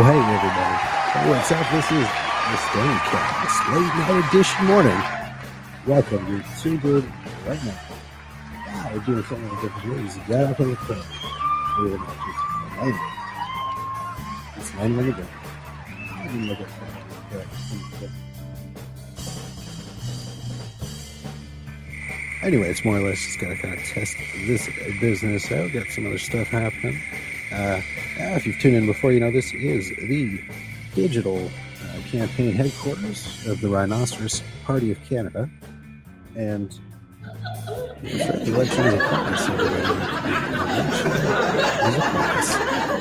Oh, hey, everybody. What's up? This is the Stonecast Late Night Edition Morning. Welcome. You're tuned right now. Wow, we're doing something with different ways. You got up on the phone. We're or not, just nine. It's nine when ago. I didn't look at that. Anyway, it's more or less just got to kind of test this business out. Got some other stuff happening. Uh, if you've tuned in before, you know this is the digital uh, campaign headquarters of the Rhinoceros Party of Canada. And the election us.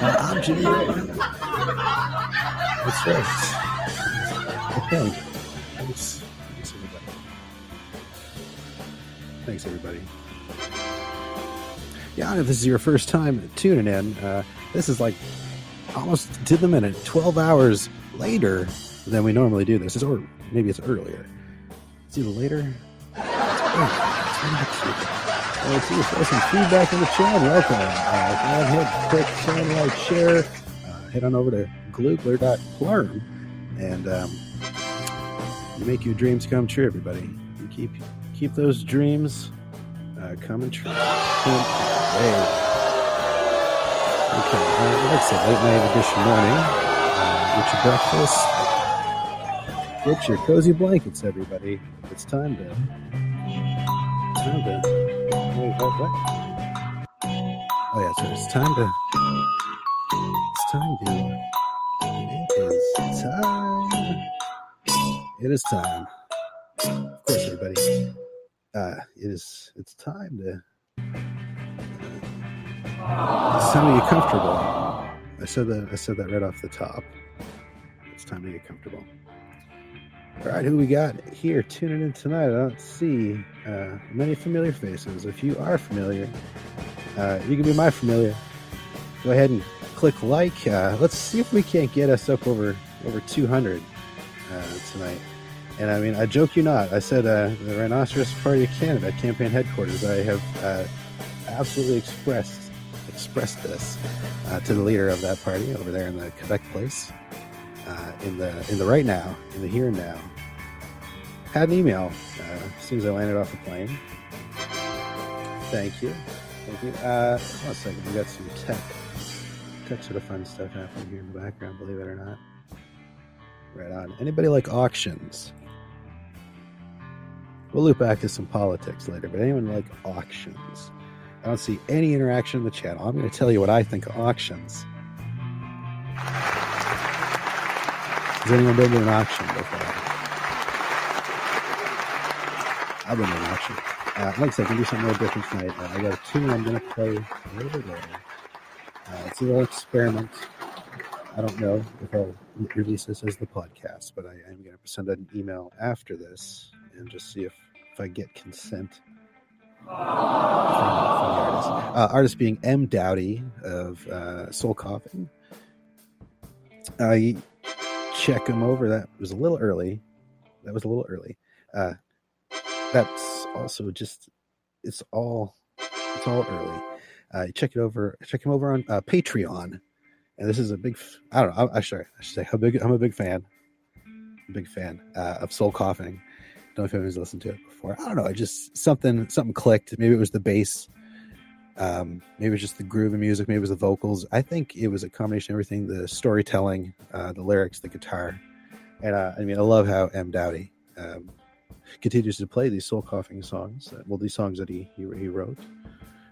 Uh, I'm Jimmy. That's right. Okay. Thanks. Thanks, everybody. Thanks, everybody. Yeah, if this is your first time tuning in, uh, this is like almost to the minute, 12 hours later than we normally do this. Or maybe it's earlier. It's either later. It's. Let's see some feedback in the chat. Welcome. Uh, go click, sign, like, share. Uh, head on over to gloopler.plurm and um, make your dreams come true, everybody. You keep keep those dreams uh, coming true. Hey. Okay, uh, like I said, late night edition morning. Uh, get your breakfast. Get your cozy blankets, everybody. It's time to. Time to. Wait? Oh yeah, so it's time to. It's time to. It is time. It is time. Of course, everybody. Uh, it is. It's time to. It's time to get comfortable. I said that. I said that right off the top. It's time to get comfortable. All right, who we got here tuning in tonight? I don't see uh, many familiar faces. If you are familiar, uh, you can be my familiar. Go ahead and click like. Uh, let's see if we can't get us up over over 200 uh, tonight. And I mean, I joke you not. I said uh, the Rhinoceros Party of Canada campaign headquarters. I have uh, absolutely expressed expressed this uh, to the leader of that party over there in the Quebec place, uh, in the in the right now, in the here and now. Had an email uh, as soon as I landed off the plane. Thank you, thank you. Uh, hold on a second, we got some tech, tech sort of fun stuff happening here in the background. Believe it or not. Right on. Anybody like auctions? We'll loop back to some politics later, but anyone like auctions? I don't see any interaction in the channel. I'm going to tell you what I think of auctions. Has anyone been to an auction before? I've been to an auction. Uh, like I said, I can do something a little different tonight. Uh, I got a tune I'm going to play later. Uh, it's a little experiment. I don't know if I'll release this as the podcast, but I am going to send out an email after this and just see if, if I get consent artist. Uh, artist being M. Doughty of uh, Soul Coughing. I check him over. That was a little early. That was a little early. Uh, that's also just it's all it's all early. Uh, check it over. Check him over on uh, Patreon. And this is a big. I don't know. I, I should I should say a big. I'm a big fan. Big fan uh, of Soul Coughing. Know if anyone's listened to it before. I don't know. I just something something clicked. Maybe it was the bass. Um, maybe it was just the groove of music. Maybe it was the vocals. I think it was a combination of everything: the storytelling, uh, the lyrics, the guitar. And uh, I mean, I love how M. Doughty um, continues to play these soul coughing songs. Uh, well, these songs that he he, he wrote.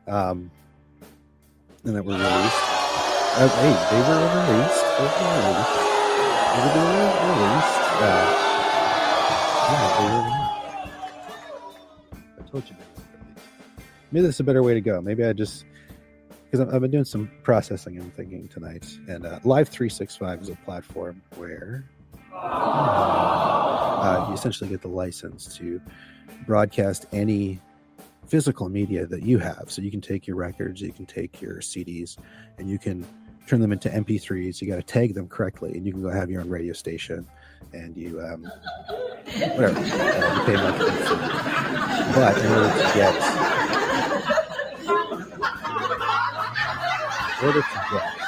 um, and that were released. Uh, hey, they were released. They were released. They were released. Uh, yeah, they were released. I told you. Maybe that's a better way to go. Maybe I just because I've been doing some processing and thinking tonight. And uh, Live 365 is a platform where uh, you essentially get the license to broadcast any physical media that you have. So you can take your records, you can take your CDs, and you can turn them into MP3s. You got to tag them correctly, and you can go have your own radio station, and you um, whatever uh, you pay monthly. But in order to get in order to get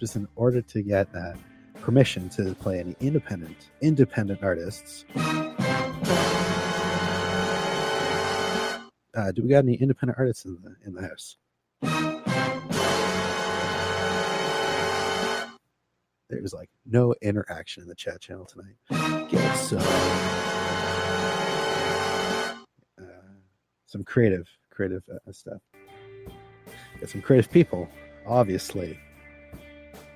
just in order to get uh, permission to play any independent independent artists. Uh, do we got any independent artists in the in the house? There's like no interaction in the chat channel tonight. Get some uh, some creative creative uh, stuff. Get some creative people. Obviously,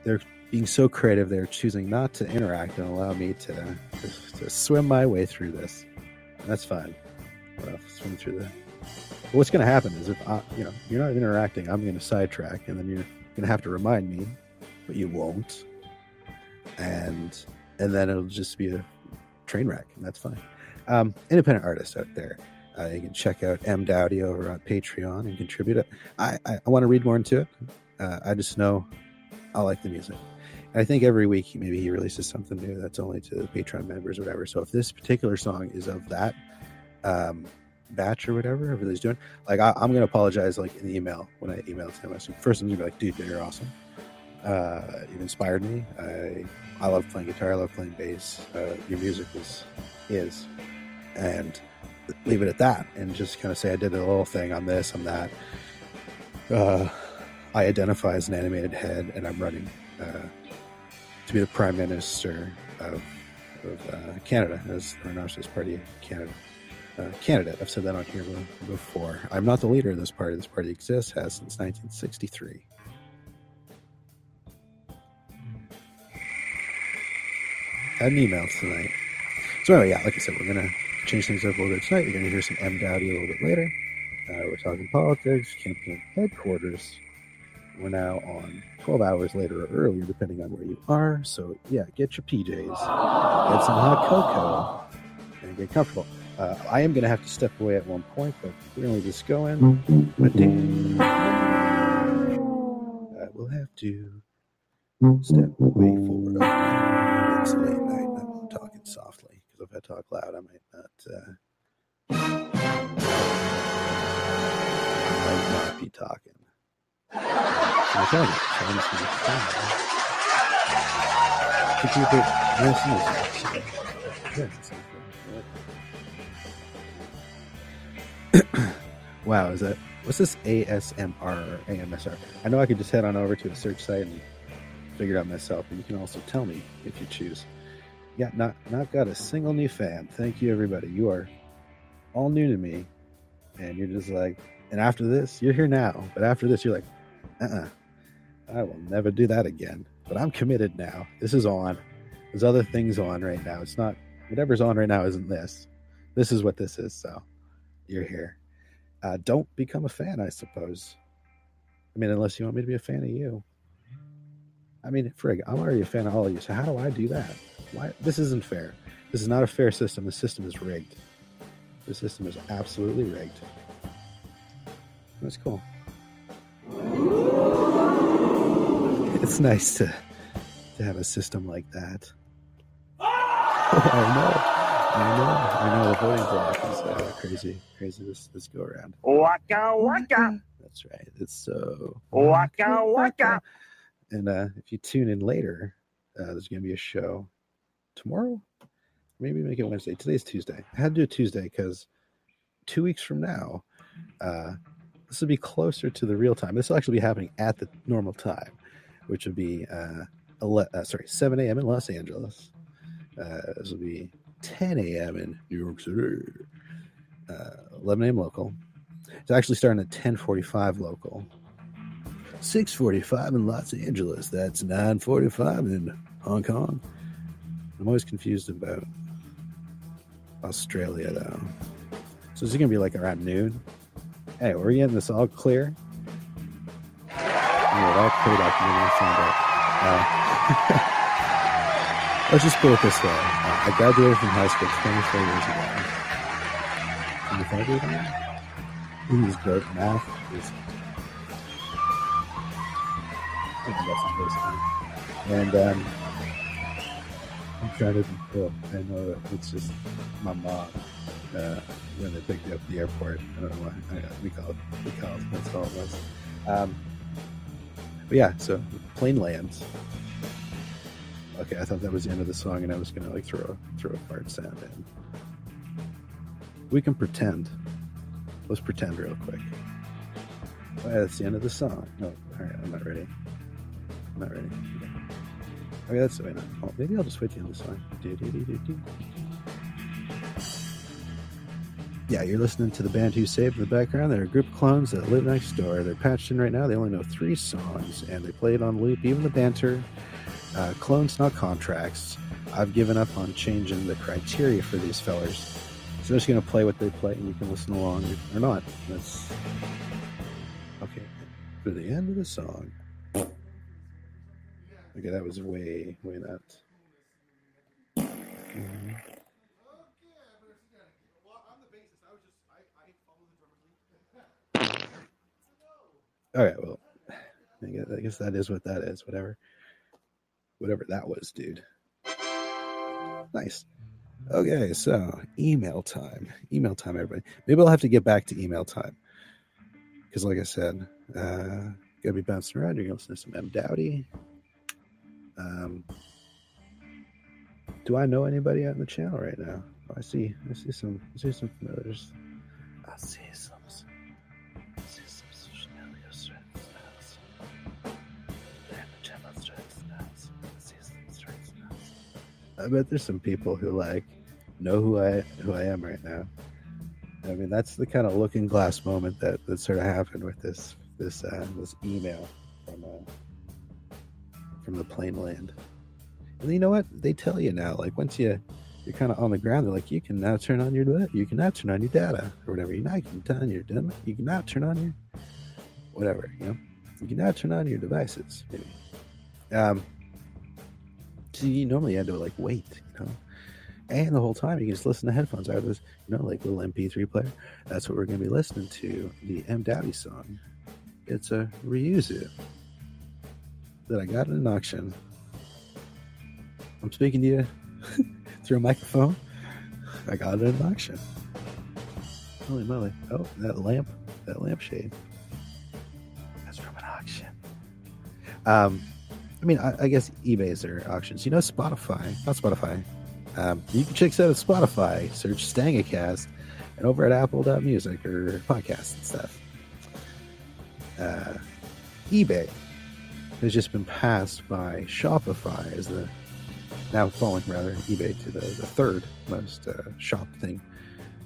they're being so creative. They're choosing not to interact and allow me to to, to swim my way through this. And that's fine. I'll swim through the what's going to happen is if I, you know you're not interacting, I'm going to sidetrack, and then you're going to have to remind me, but you won't, and and then it'll just be a train wreck, and that's fine. Um, independent artists out there, uh, you can check out M Doughty over on Patreon and contribute. I I, I want to read more into it. Uh, I just know I like the music. And I think every week maybe he releases something new that's only to the Patreon members or whatever. So if this particular song is of that um, batch or whatever, whatever he's doing. Like I, am gonna apologize like in the email when I emailed him. I said, first I'm gonna be like, dude, you're awesome. Uh, you inspired me. I I love playing guitar. I love playing bass. Uh, your music is is, and leave it at that, and just kind of say I did a little thing on this, on that. Uh, I identify as an animated head, and I'm running uh, to be the prime minister of, of uh, Canada as the Narcissist Party Canada uh, candidate. I've said that on here before. I'm not the leader of this party. This party exists, has since 1963. Had an email tonight. So anyway, yeah, like I said, we're gonna change things up a little bit tonight. You're gonna hear some M Doughty a little bit later. Uh, we're talking politics, campaign headquarters. We're now on 12 hours later or earlier, depending on where you are. So yeah, get your PJs, get some hot cocoa, and get comfortable. Uh, I am to have to step away at one point, but we're to just go in. I will have to step away for it's late night. I'm talking softly because if I talk loud, I might not. Uh, I might not be talking. Wow, is that what's this ASMR or AMSR? I know I could just head on over to a search site and figure it out myself, but you can also tell me if you choose. Yeah, not not got a single new fan. Thank you, everybody. You are all new to me, and you're just like, and after this, you're here now, but after this, you're like, uh, uh-uh, I will never do that again. But I'm committed now. This is on. There's other things on right now. It's not whatever's on right now. Isn't this? This is what this is. So you're here. Uh, don't become a fan, I suppose. I mean, unless you want me to be a fan of you. I mean, frig, I'm already a fan of all of you. So how do I do that? Why? This isn't fair. This is not a fair system. The system is rigged. The system is absolutely rigged. That's cool. It's nice to to have a system like that. I know, I know, I know. The voting block is uh, crazy, crazy this this go around. Waka waka. That's right. It's so waka waka. And uh, if you tune in later, uh, there's going to be a show tomorrow. Maybe make it Wednesday. Today's Tuesday. I had to do it Tuesday because two weeks from now, uh, this will be closer to the real time. This will actually be happening at the normal time, which would be uh, ele- uh sorry 7 a.m. in Los Angeles. Uh, this will be 10 a.m. in New York City. uh, 11 a.m. local. It's actually starting at 10:45 local. 6:45 in Los Angeles. That's 9:45 in Hong Kong. I'm always confused about Australia though. So is it gonna be like around noon? Hey, we're getting this all clear. And out. Uh, Let's just put it this way. Uh, I graduated from high school 24 years ago. 25 years ago? This is great math. Is, I. And um, Trying to, well, I know it's just my mom. Uh, when they picked me up at the airport, I don't know why. I, we call it, we call it, that's all it was. Um, but yeah, so plane lands. Okay, I thought that was the end of the song, and I was gonna like throw throw a fart sound in. We can pretend. Let's pretend real quick. Oh, yeah, that's the end of the song. No, all right, I'm not ready. I'm not ready. Okay that's wait, no. Oh, maybe I'll just wait the the do, do. Yeah, you're listening to the band Who Saved in the background. They're a group of clones that live next door. They're patched in right now. They only know three songs, and they play it on loop. Even the banter, uh, clones, not contracts. I've given up on changing the criteria for these fellers. So they're just going to play what they play, and you can listen along or not. That's okay. For the end of the song. Okay, that was way, way not. All right, well, I guess, I guess that is what that is. Whatever, whatever that was, dude. Nice. Okay, so email time. Email time, everybody. Maybe I'll have to get back to email time because, like I said, uh, gotta be bouncing around. You're gonna listen to some M Doughty. Um, do I know anybody in the channel right now? Oh, I see. I see some. I see some familiars. I see some. I see some familiar strengths. I bet there's some people who like know who I who I am right now. I mean, that's the kind of looking glass moment that that sort of happened with this this uh, this email from uh, from the plain land. And you know what? They tell you now, like once you you're kind of on the ground, they're like, you can now turn on your you can now turn on your data or whatever. You now can turn on your. You can now turn on your whatever. You know, you can now turn on your devices. Maybe. Um, so you normally had to like wait, you know. And the whole time you can just listen to headphones. I have this, you know, like little MP3 player. That's what we're going to be listening to. The M Doughty song. It's a Ruizu that I got in an auction. I'm speaking to you through a microphone. I got it in an auction. Holy moly! Oh, that lamp, that lampshade. That's from an auction. Um, I mean, I, I guess eBay's are auctions. You know, Spotify, not Spotify. Um, you can check us out at Spotify. Search Stangacast, and over at Apple.music or podcasts and stuff. Uh, eBay has just been passed by Shopify as the now falling rather eBay to the, the third most uh, shopped thing.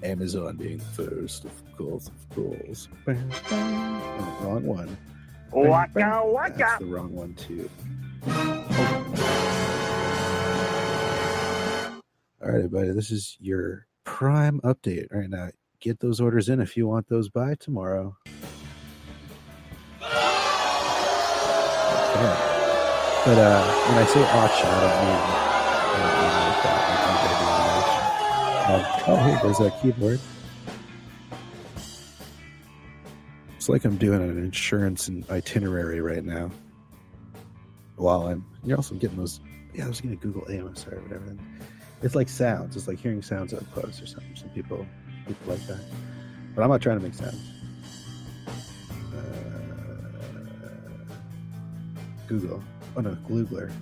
Amazon being the first, of course, of course. Oh, wrong one. Waka That's waka. the wrong one too. All right, everybody. This is your prime update right now. Get those orders in if you want those by tomorrow. But uh, when I say auction, I don't mean, I like that. Oh, hey, there's that keyboard. It's like I'm doing an insurance itinerary right now. While I'm, you're also getting those. Yeah, I was gonna Google AMS or whatever. It's like sounds. It's like hearing sounds up close or something. Some people people like that, but I'm not trying to make sounds. Uh, Google. Oh no, Gloogler.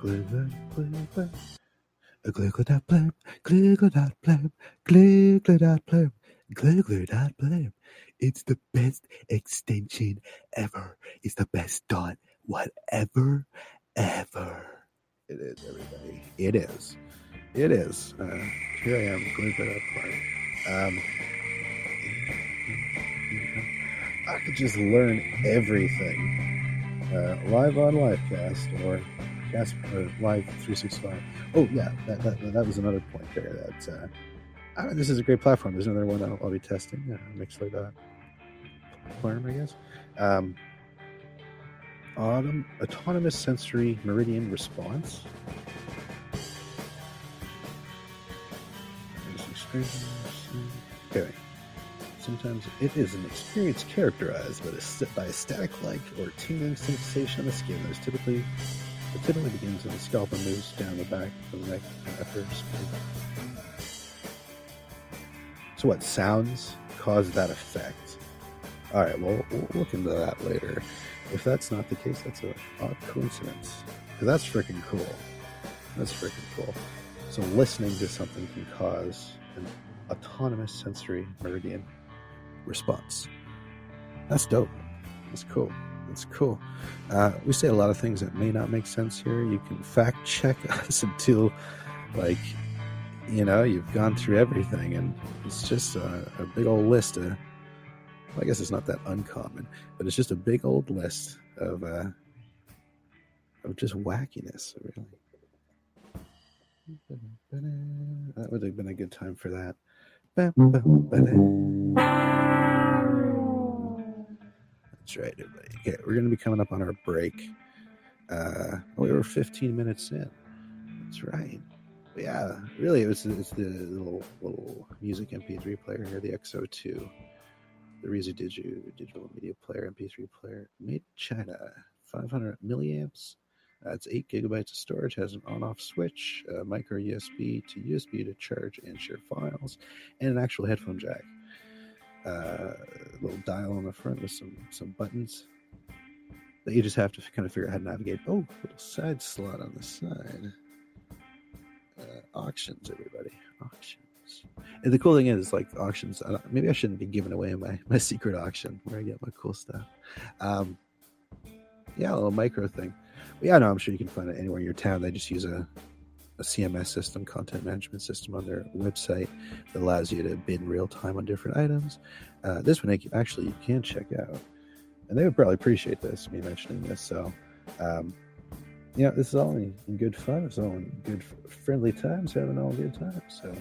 Gloogler, Gloogler. Gloogler dot blab, Gloogler dot blab, Gloogler dot blab, Gloogler dot blab. It's the best extension ever. It's the best dot whatever ever. It is, everybody. It is. It is. Uh, here I am, Gloogler dot blab. Um, I could just learn everything uh, live on Livecast or cast or live 365. Oh yeah, that, that, that was another point there. That uh, I mean, this is a great platform. There's another one I'll, I'll be testing. Uh, Mixlr platform, I guess. Um, autumn autonomous sensory meridian response. Okay. Sometimes it is an experience characterized by, a static-like or tingling sensation on the skin that is typically it typically begins when the scalp and moves down the back of the neck after spring. So what sounds cause that effect? All right, well we'll look into that later. If that's not the case, that's a odd coincidence. Because that's freaking cool. That's freaking cool. So listening to something can cause an autonomous sensory meridian response. That's dope. That's cool. That's cool. Uh, we say a lot of things that may not make sense here. You can fact check us until, like, you know, you've gone through everything, and it's just a, a big old list of. Well, I guess it's not that uncommon, but it's just a big old list of uh, of just wackiness, really. That would have been a good time for that. That's right, everybody. Okay, we're going to be coming up on our break. Uh, we were 15 minutes in. That's right. But yeah, really, it was it's the little little music MP3 player here, the XO2, the Ruizu Digi digital media player, MP3 player, made China, 500 milliamps, it's 8 gigabytes of storage, has an on off switch, micro USB to USB to charge and share files, and an actual headphone jack. Uh, little dial on the front with some, some buttons that you just have to kind of figure out how to navigate. Oh, little side slot on the side. Uh, auctions, everybody. Auctions. And the cool thing is, like auctions. I maybe I shouldn't be giving away my my secret auction where I get my cool stuff. Um, yeah, a little micro thing yeah, no, I'm sure you can find it anywhere in your town. They just use a, a CMS system, content management system on their website that allows you to bid real time on different items. Uh, this one actually you can check out, and they would probably appreciate this me mentioning this. So, um, yeah, this is all in, in good fun. It's all in good friendly times, having all good times. So,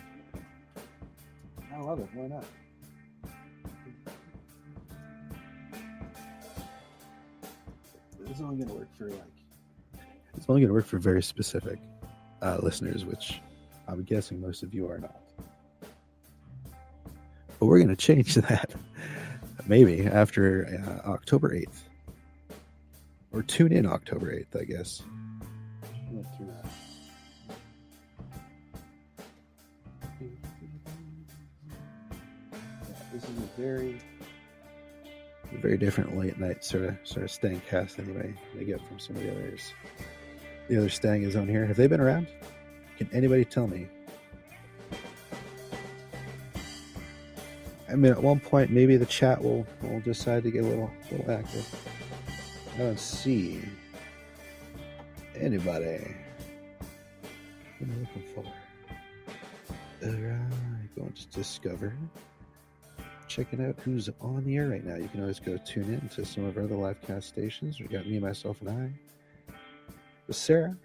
I love it. Why not? This is only going to work for like it's only going to work for very specific uh, listeners, which I'm guessing most of you are not. But we're going to change that maybe after uh, October 8th. Or tune in October 8th, I guess. Went through that. Yeah, this is a very very different late night sort of sort of staying cast anyway they get from some of the others the other Stang is on here. Have they been around? Can anybody tell me? I mean, at one point, maybe the chat will will decide to get a little little active. I don't see anybody. What am I looking for? Alright, going to discover. Checking out who's on the air right now. You can always go tune in to some of our other live cast stations. We got me, myself, and I. Sarah.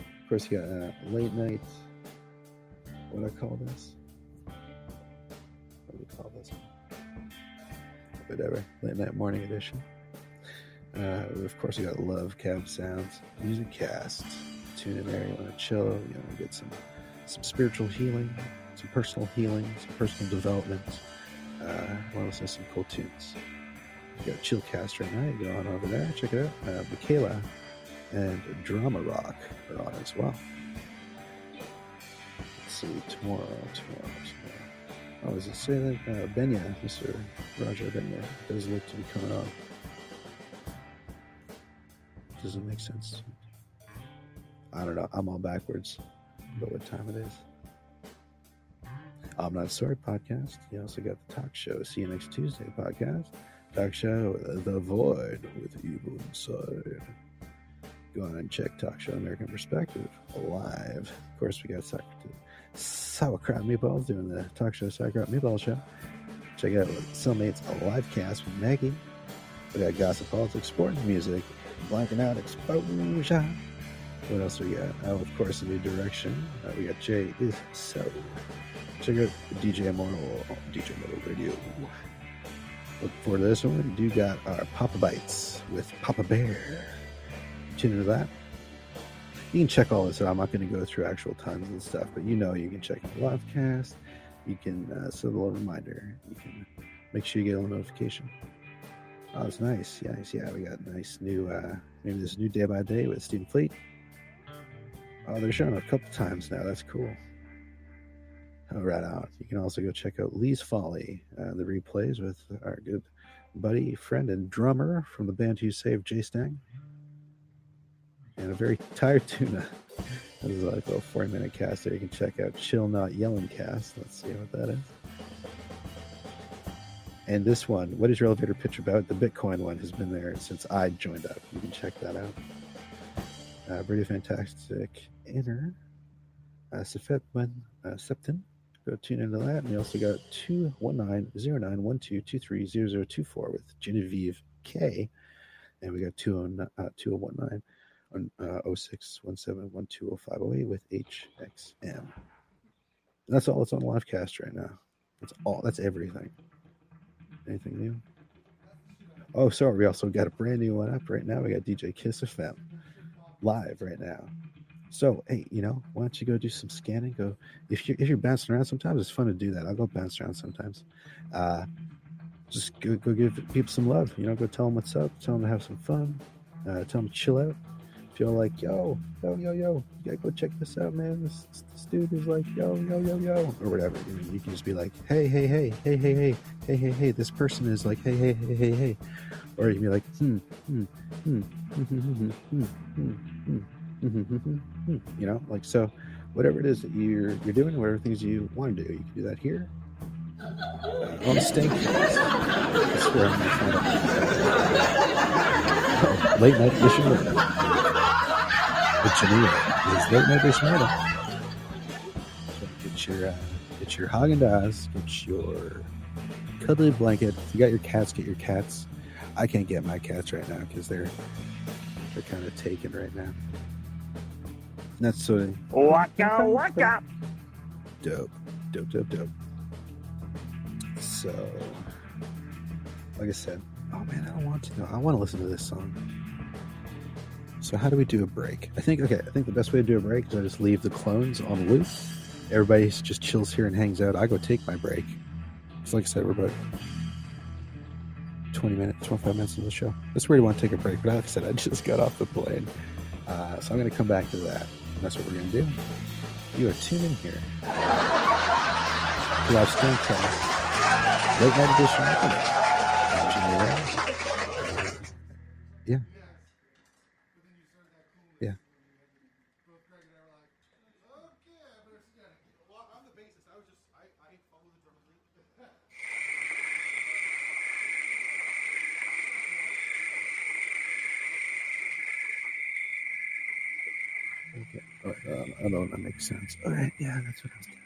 Of course, you got uh, late night. What do I call this? What do we call this? Whatever. Late night morning edition. Uh, of course, you got Love Cab Sounds, Music Cast. Tune in there. You want to chill. You want to get some some spiritual healing, some personal healing, some personal development. Uh, want to listen to some cool tunes. You got Chillcast right now. You go on over there, check it out. Uh, Michaela and Drama Rock are on as well. Let's see, tomorrow, tomorrow, tomorrow. Oh, does it say that uh, Benya, Mr. Roger Benya, does look to be coming on? Doesn't make sense. I don't know. I'm all backwards about what time it is. I'm Not Sorry podcast. You also got the talk show, See You Next Tuesday podcast. Talk show, The Void with Evil Inside go on and check Talk Show American Perspective live. Of course, we got Sauerkraut Meatballs doing the Talk Show Sauerkraut Meatball Show. Check out Cellmates a live cast with Maggie. We got gossip, politics, sport, and music. Blanking out exposure. What else we got? Oh, of course, a new direction. Uh, we got Jay is so. Check out DJ Immortal, DJ Immortal Radio. Look forward to this one. We do got our Papa Bites with Papa Bear. Tune into that. You can check all this out. I'm not going to go through actual times and stuff, but you know you can check the live cast. You can uh, set a little reminder. You can make sure you get a little notification. Oh, it's nice. Yeah. Yeah, we got a nice new, uh, maybe this new day by day with Stephen Fleet. Oh, they're showing a couple times now. That's cool. Oh, right out. You can also go check out Lee's Folly, uh, the replays with our good buddy, friend, and drummer from the band who saved Jay Stang. And a very tired tuna. This is like a little 40 minute cast there. You can check out Chill Not Yelling Cast. Let's see what that is. And this one, what is your elevator pitch about? The Bitcoin one has been there since I joined up. You can check that out. Uh, pretty fantastic inner. Uh, Safet when uh, Septon. Go tune into that. And we also got 219-0912-230024 with Genevieve K. And we got 20, uh, 2019 uh, 0617120508 with HXM. And that's all that's on Livecast right now. That's all. That's everything. Anything new? Oh, sorry. We also got a brand new one up right now. We got DJ Kiss FM live right now. So, hey, you know, why don't you go do some scanning? Go if you're if you're bouncing around. Sometimes it's fun to do that. I'll go bounce around sometimes. Uh, just go go give people some love. You know, go tell them what's up. Tell them to have some fun. Uh, tell them to chill out. Feel like yo yo yo yo. You gotta go check this out, man. This, this dude is like yo yo yo yo or whatever. You, know, you can just be like hey hey hey hey hey hey hey hey hey. This person is like hey hey hey hey hey. Or you can be like hmm hmm hmm hmm hmm hmm hmm hmm hmm Mm-hmm. you know like so whatever it is that you're you're doing whatever things you want to do you can do that here uh, on stink that's where I'm. Oh, late night edition with with is late night edition with so get your uh, get your Haagen Dazs get your cuddly blanket if you got your cats get your cats I can't get my cats right now because they're they're kind of taken right now that's sort of Waka waka. dope, dope, dope, dope. So, like I said, oh man, I don't want to. No, I want to listen to this song. So, how do we do a break? I think okay. I think the best way to do a break is I just leave the clones on loop. Everybody just chills here and hangs out. I go take my break. It's like I said, we're about twenty minutes, twenty-five minutes into the show. That's where you want to take a break. But like I said, I just got off the plane, uh, so I'm going to come back to that. And that's what we're going to do. You are tuned in here to our Storytime Late Night Edition. Yeah. Right. Um, I know that makes sense. All right. Yeah, that's what I was doing.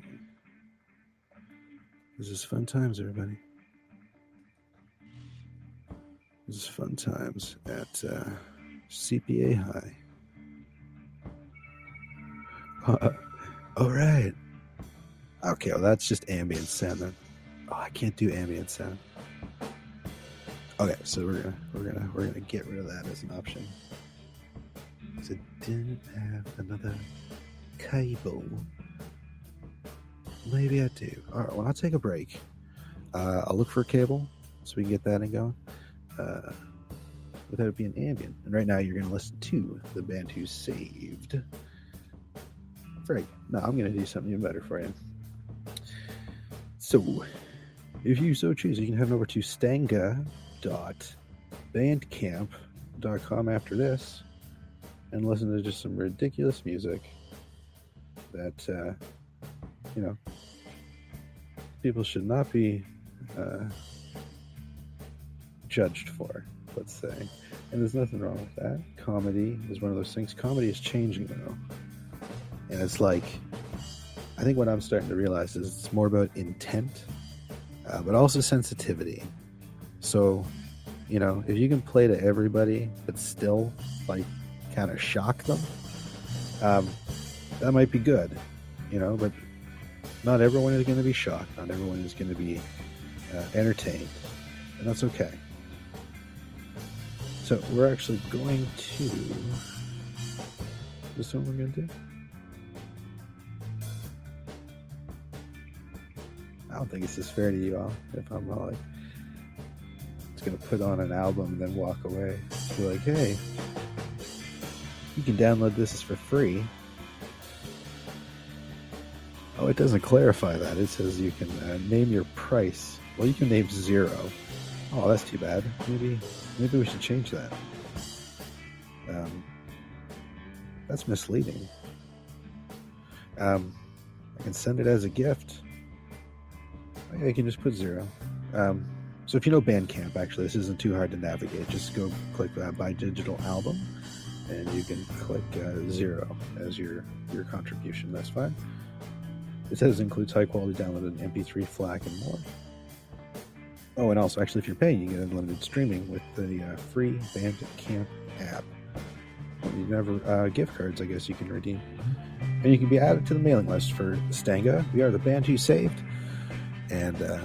Okay. This is fun times, everybody. This is fun times at uh, CPA High. Uh, all right. Okay, well, that's just ambient sound then. Oh, I can't do ambient sound. Okay, so we're gonna we're gonna we're gonna get rid of that as an option. 'Cause I didn't have another cable. Maybe I do. All right, well, I'll take a break. Uh, I'll look for a cable so we can get that and going uh, without it being ambient. And right now, you're going to listen to the band who saved. Right. No, I'm going to do something even better for you. So, if you so choose, you can head over to stanga.bandcamp.com after this and listen to just some ridiculous music that uh, you know people should not be uh, judged for let's say. And there's nothing wrong with that. Comedy is one of those things. Comedy is changing though. And it's like I think what I'm starting to realize is it's more about intent, uh, but also sensitivity. So, you know, if you can play to everybody, but still like kind of shock them, um, that might be good, you know. But not everyone is going to be shocked. Not everyone is going to be uh, entertained, and that's okay. So we're actually going to. Is this what we're going to do? I don't think it's just fair to you all if I'm like, it's going to put on an album and then walk away. Be like, hey, you can download this for free. Oh, it doesn't clarify that. It says you can uh, name your price. Well, you can name zero. Oh, that's too bad. Maybe, maybe we should change that. Um, that's misleading. Um, I can send it as a gift. I can just put zero. Um, so if you know Bandcamp, actually, this isn't too hard to navigate. Just go click uh, Buy Digital Album, and you can click uh, zero as your your contribution. That's fine. It says includes high quality download downloaded MP3, FLAC, and more. Oh, and also, actually, if you're paying, you get unlimited streaming with the uh, free Bandcamp app. You never uh, gift cards, I guess you can redeem, and you can be added to the mailing list for Stanga. We are the band you saved, and uh,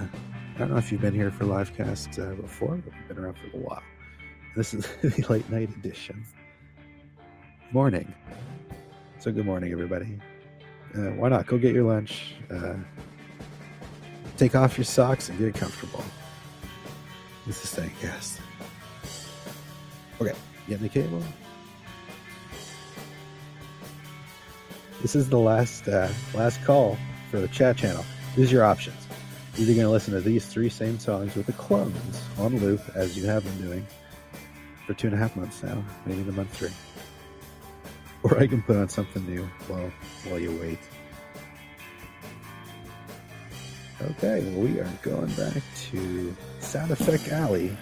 I don't know if you've been here for live casts uh, before, but we've been around for a while. This is the late night edition. Morning. So good morning, everybody. Uh, why not go get your lunch? Uh, take off your socks and get comfortable. This is staying yes. Okay, getting the cable. This is the last uh, last call for the chat channel. These are your options. Either going to listen to these three same songs with the clones on loop, as you have been doing for two and a half months now, maybe the month three, or I can put on something new while while you wait. Okay, well, we are going back to Sound Effect Alley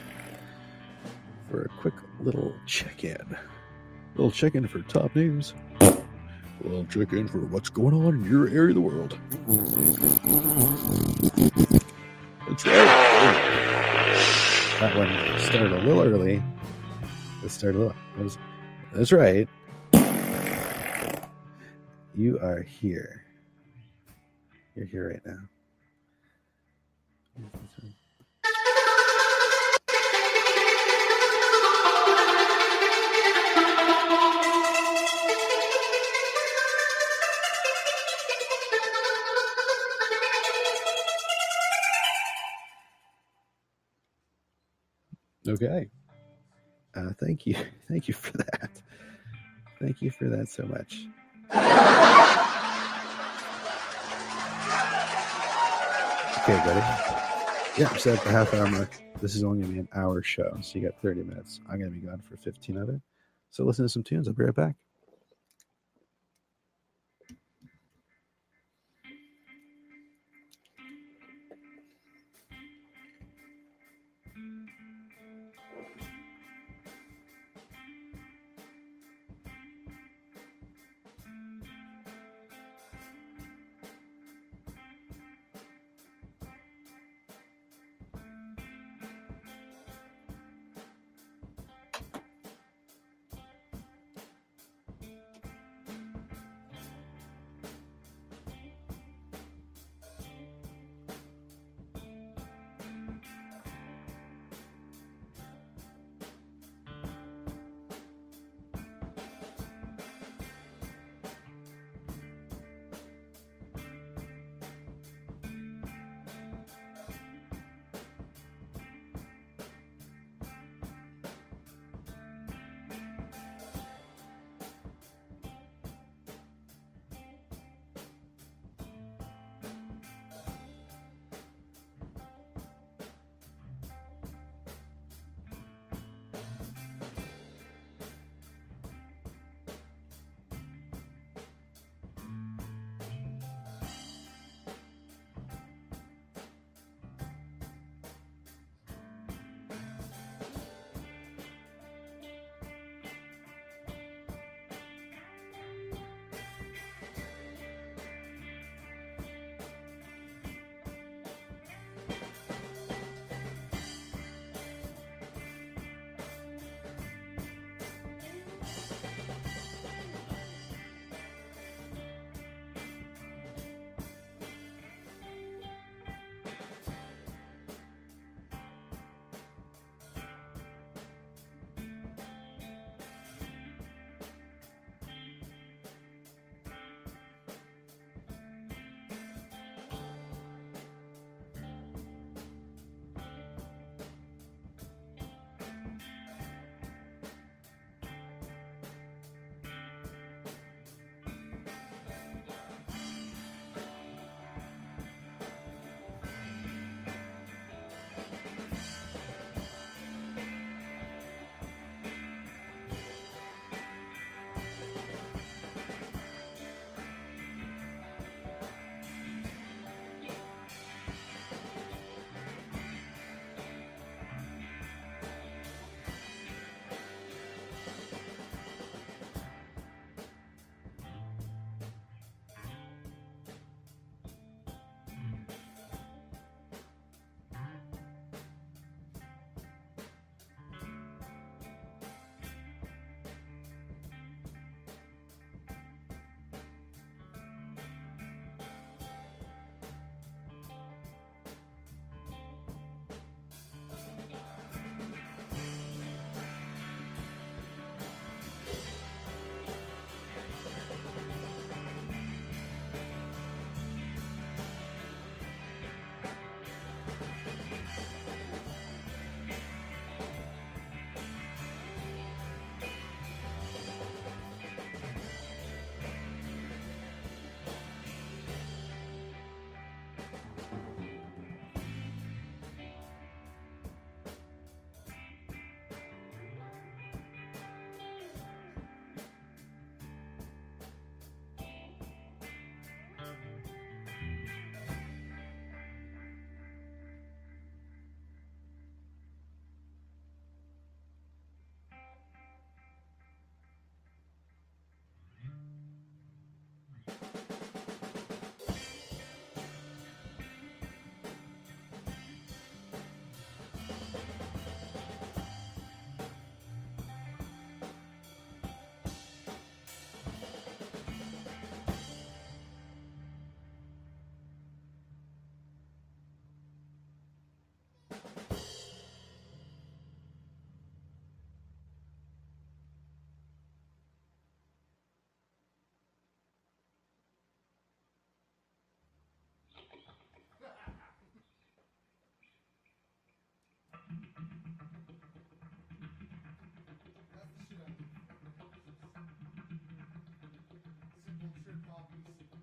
for a quick little check-in. Little check-in for top news. Little check-in for what's going on in your area of the world. That's right. That one started a little early. It started a little. That's right. You are here. You're here right now. Okay. Uh, thank you. Thank you for that. Thank you for that so much. Okay, buddy. Yeah, I'm set at the half hour mark. This is only going to be an hour show, so you got 30 minutes. I'm going to be gone for 15 of it. So listen to some tunes. I'll be right back. hip hop music.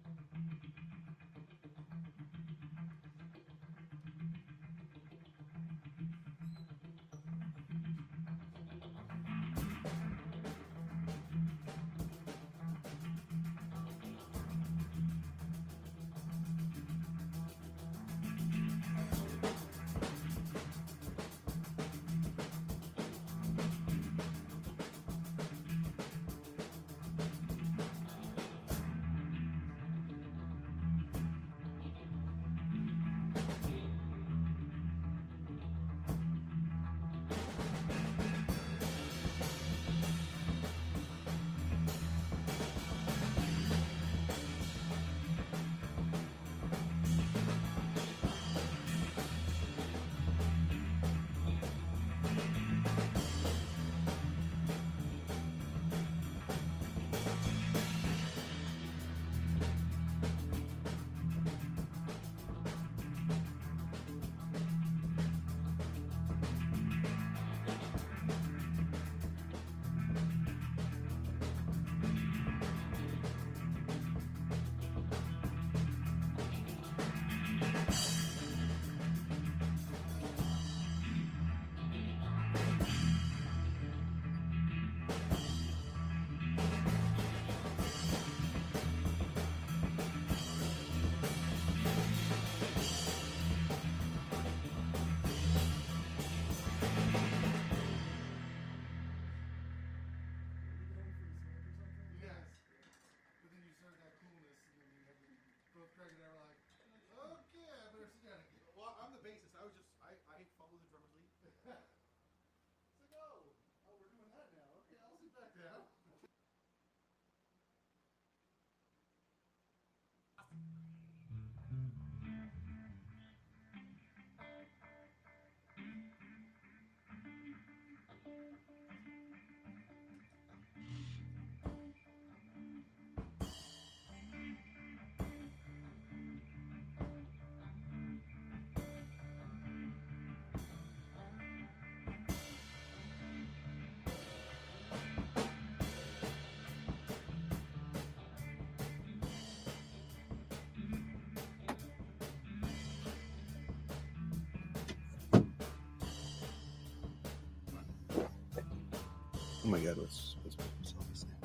My god, what's what's what's Elvis name?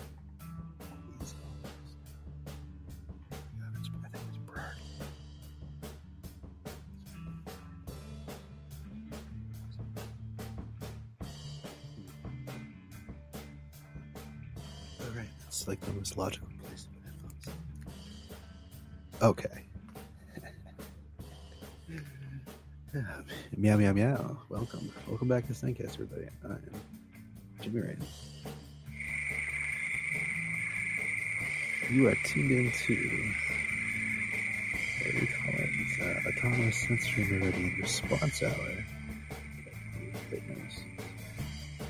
He's Elvis. Yeah, it's, I think it's Brad. All right, that's like the most logical place to put headphones. Okay. meow meow meow. Welcome, welcome back to Snankcast, everybody. I Jimmy Rain. You are tuned into what we call it? Uh, autonomous sensory meridian response hour. Fitness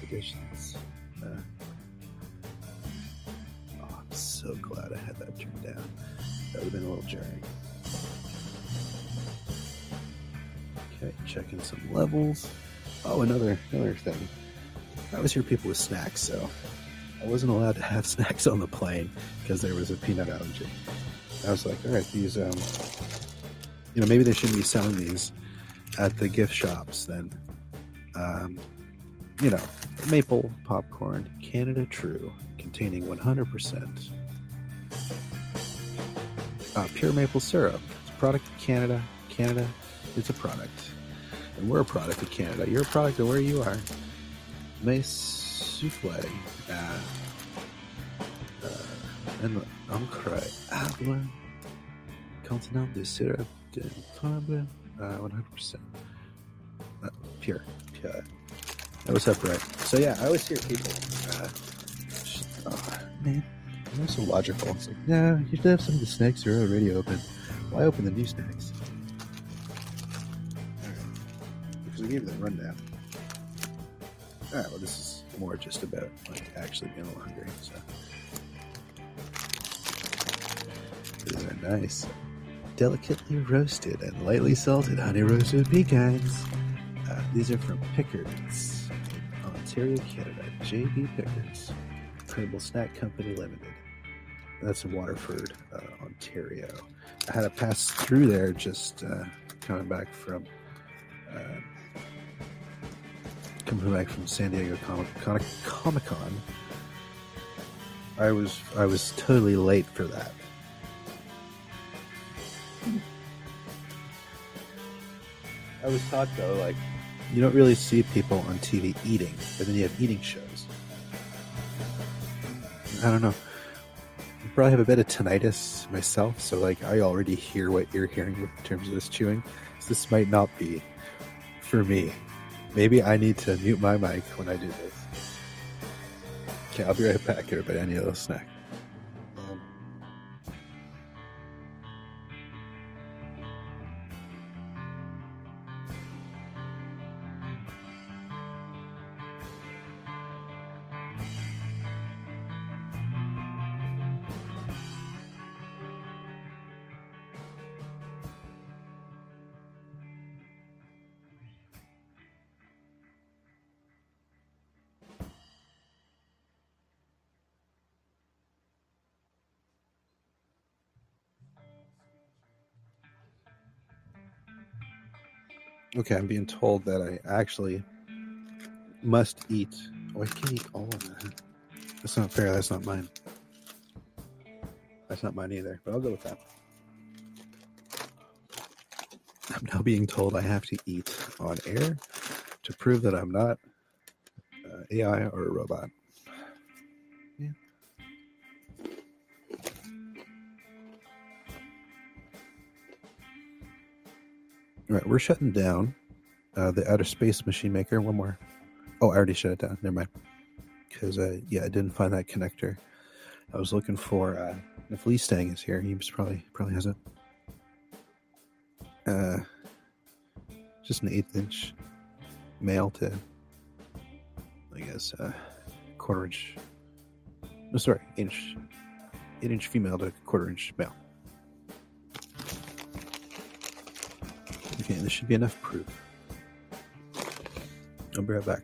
editions. Uh, oh, I'm so glad I had that turned down. That would have been a little jarring. Okay, checking some levels. Oh, another another thing. I was hear people with snacks, so I wasn't allowed to have snacks on the plane because there was a peanut allergy. I was like, all right, these, um, you know, maybe they shouldn't be selling these at the gift shops then. Um, you know, maple popcorn, Canada True, containing 100% uh, pure maple syrup. It's a product of Canada. Canada is a product. And we're a product of Canada. You're a product of where you are. Nice souffle. Uh, and encre habla contenant de syrup de table uh, 100% uh, pure. pure. That was up right. So yeah, I always hear people. Uh, oh, man, they're so logical. It's like, no, you should have some of the snacks that are already open. Why open the new snacks? Because we gave you the rundown. Well, this is more just about like actually being hungry. So these are nice, delicately roasted and lightly salted honey roasted pecans. Uh, these are from Picard's, Ontario, Canada. JB Picard's, Incredible Snack Company Limited. That's in Waterford, uh, Ontario. I had to pass through there just uh, coming back from. Uh, coming back from San Diego Comic Con. Comic Con. I was I was totally late for that. I was taught though, like you don't really see people on TV eating, but then you have eating shows. I don't know. I probably have a bit of tinnitus myself, so like I already hear what you're hearing in terms of this chewing. So this might not be for me. Maybe I need to mute my mic when I do this. Okay, I'll be right back, everybody. I need a little snack. Okay, I'm being told that I actually must eat. Oh, I can't eat all of that. That's not fair. That's not mine. That's not mine either, but I'll go with that. I'm now being told I have to eat on air to prove that I'm not uh, AI or a robot. We're shutting down uh, the outer space machine maker. One more. Oh, I already shut it down. Never mind. Because uh, yeah, I didn't find that connector. I was looking for uh, if Lee Stang is here. He probably probably has it. Uh, just an eighth inch male to, I guess, uh, quarter inch. No, sorry, inch, eight inch female to quarter inch male. Okay, this should be enough proof. I'll be right back.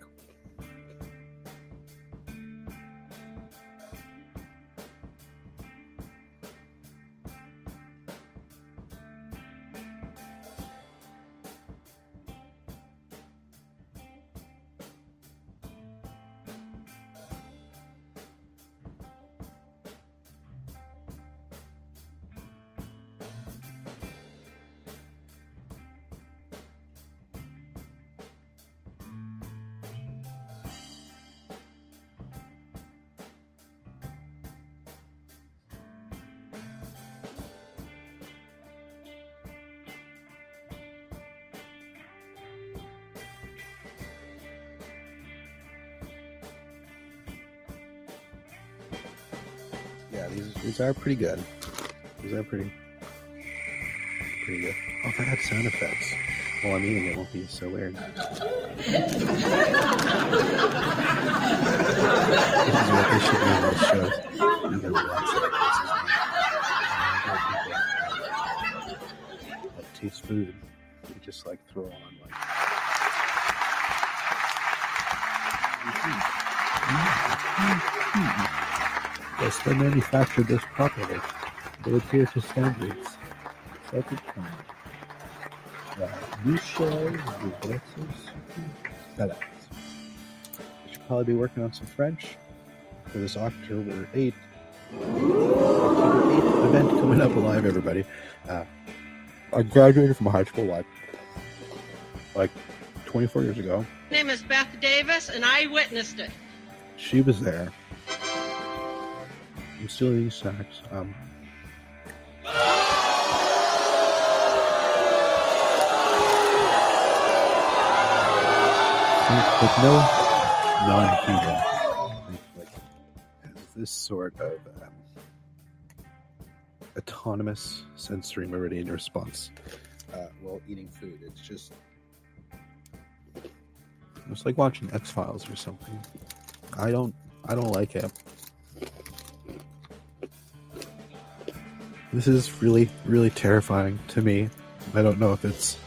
Are pretty good. These are pretty, pretty good. Oh, if I had sound effects while I'm eating, it won't be so weird. this is what they should do those shows. It. That tastes food. You just like throw on like. Mm-hmm. Mm-hmm. Yes, they manufactured this properly. They adhere to standards. Second time. Duplessis, Felix. Should probably be working on some French for this October 8th. October 8th event coming up live, everybody. Uh, I graduated from high school like, like 24 years ago. My name is Beth Davis, and I witnessed it. She was there. I'm still eating snacks. Um, with no non-human, this sort of um, autonomous sensory meridian response uh, while eating food. It's just it's like watching X Files or something. I don't I don't like it. This is really, really terrifying to me. I don't know if it's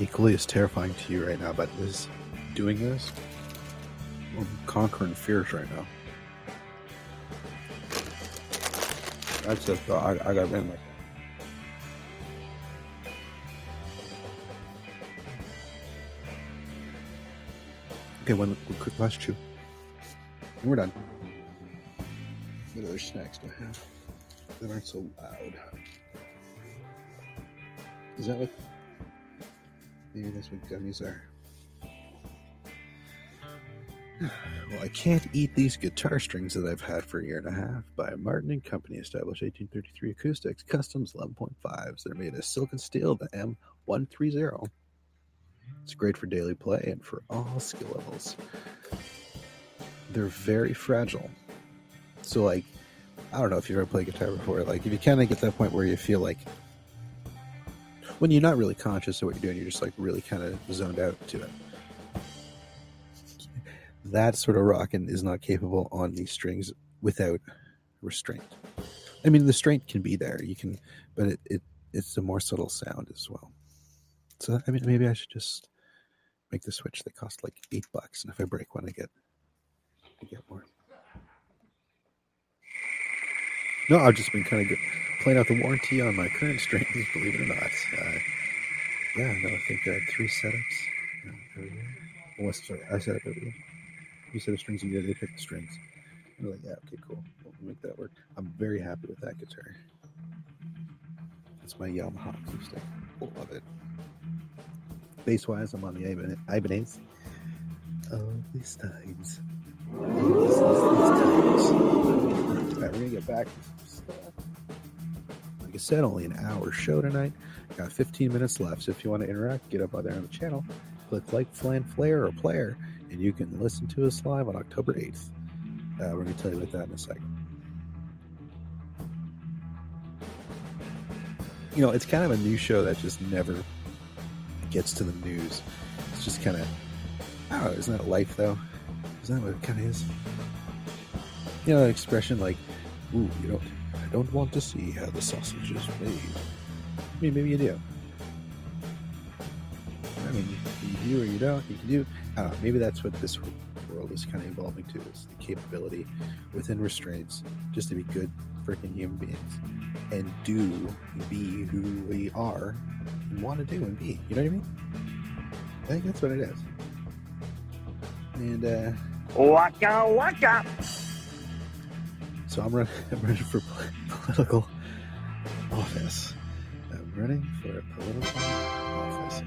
equally as terrifying to you right now, but is doing this I'm conquering fears right now. That's just I, I got rid like Okay, one, quick last chew. We're done. What other snacks do I have that aren't so loud? Is that what? Maybe that's what gummies are. Well, I can't eat these guitar strings that I've had for a year and a half by Martin and Company, established 1833 acoustics, customs 11.5s. They're made of silk and steel, the M130. It's great for daily play and for all skill levels. They're very fragile. So, like, I don't know if you've ever played guitar before. Like, if you kind of get that point where you feel like when you're not really conscious of what you're doing, you're just like really kind of zoned out to it. That sort of rocking is not capable on these strings without restraint. I mean, the strength can be there, you can, but it, it it's a more subtle sound as well. So, I mean, maybe I should just make the switch that cost like eight bucks, and if I break one, I get I get more. No, I've just been kind of playing out the warranty on my current strings, believe it or not. Uh, yeah, no, I think I had three setups. Uh, every sorry, I set up every year. You set the strings and they pick the strings. I'm like, yeah, okay, cool. We'll make that work. I'm very happy with that guitar. It's my Yamaha acoustic. Love it. Bass wise, I'm on the Iban- Ibanez. Oh, these times. Oh, these, these times. Right, we're gonna get back to some stuff. Like I said, only an hour show tonight. Got 15 minutes left, so if you want to interact, get up out there on the channel. Click like, flan, flare, or player, and you can listen to us live on October 8th. Uh, we're going to tell you about that in a second. You know, it's kind of a new show that just never gets to the news. It's just kind of, know, isn't that life though? Isn't that what it kind of is? You know, expression like, ooh, you know, I don't want to see how the sausage is made. I mean, maybe you do. I mean, you do or you don't. You can do. Don't know. Maybe that's what this world is kind of evolving to: is the capability within restraints just to be good freaking human beings and do be who we are and want to do and be. You know what I mean? I think that's what it is. And uh, Waka waka. So I'm running, I'm for political office. I'm running for a political office.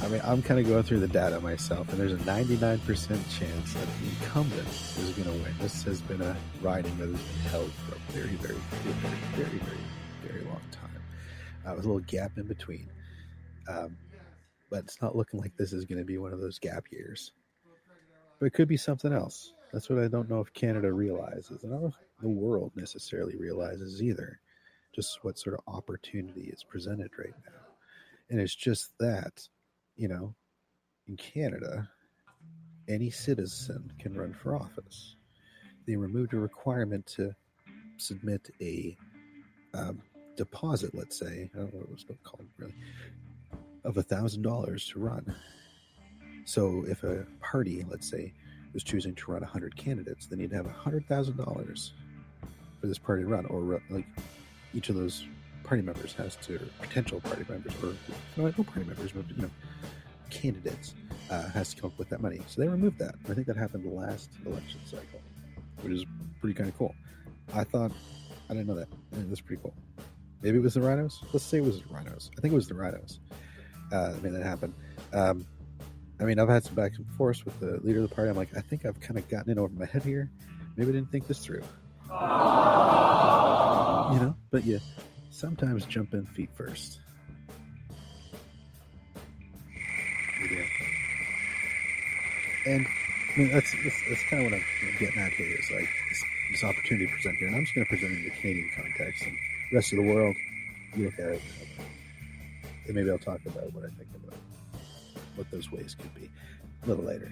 I mean, I'm kind of going through the data myself, and there's a 99% chance that the incumbent is going to win. This has been a riding that has been held for a very, very, very, very, very, very, very long time. Uh, with a little gap in between. Um, but it's not looking like this is going to be one of those gap years. But it could be something else. That's what I don't know if Canada realizes. I don't, the world necessarily realizes either. Just what sort of opportunity is presented right now. And it's just that, you know, in Canada, any citizen can run for office. They removed a requirement to submit a um, deposit, let's say, I don't know what it was called really, of a thousand dollars to run. So if a party, let's say, was choosing to run hundred candidates, they need to have hundred thousand dollars for this party run, or like each of those party members has to, potential party members, or no, no party members, but you know, candidates uh, has to come up with that money. So they removed that. I think that happened last election cycle, which is pretty kind of cool. I thought I didn't know that. It was pretty cool. Maybe it was the rhinos. Let's say it was the rhinos. I think it was the rhinos. Uh, I mean, that happened. Um, I mean, I've had some back and forth with the leader of the party. I'm like, I think I've kind of gotten in over my head here. Maybe I didn't think this through. You know, but you sometimes jump in feet first. Yeah. And I mean, that's, that's, that's kind of what I'm getting at here is like this, this opportunity to present here. And I'm just going to present it in the Canadian context and rest of the world, you look at it. And maybe I'll talk about what I think about what those ways could be a little later.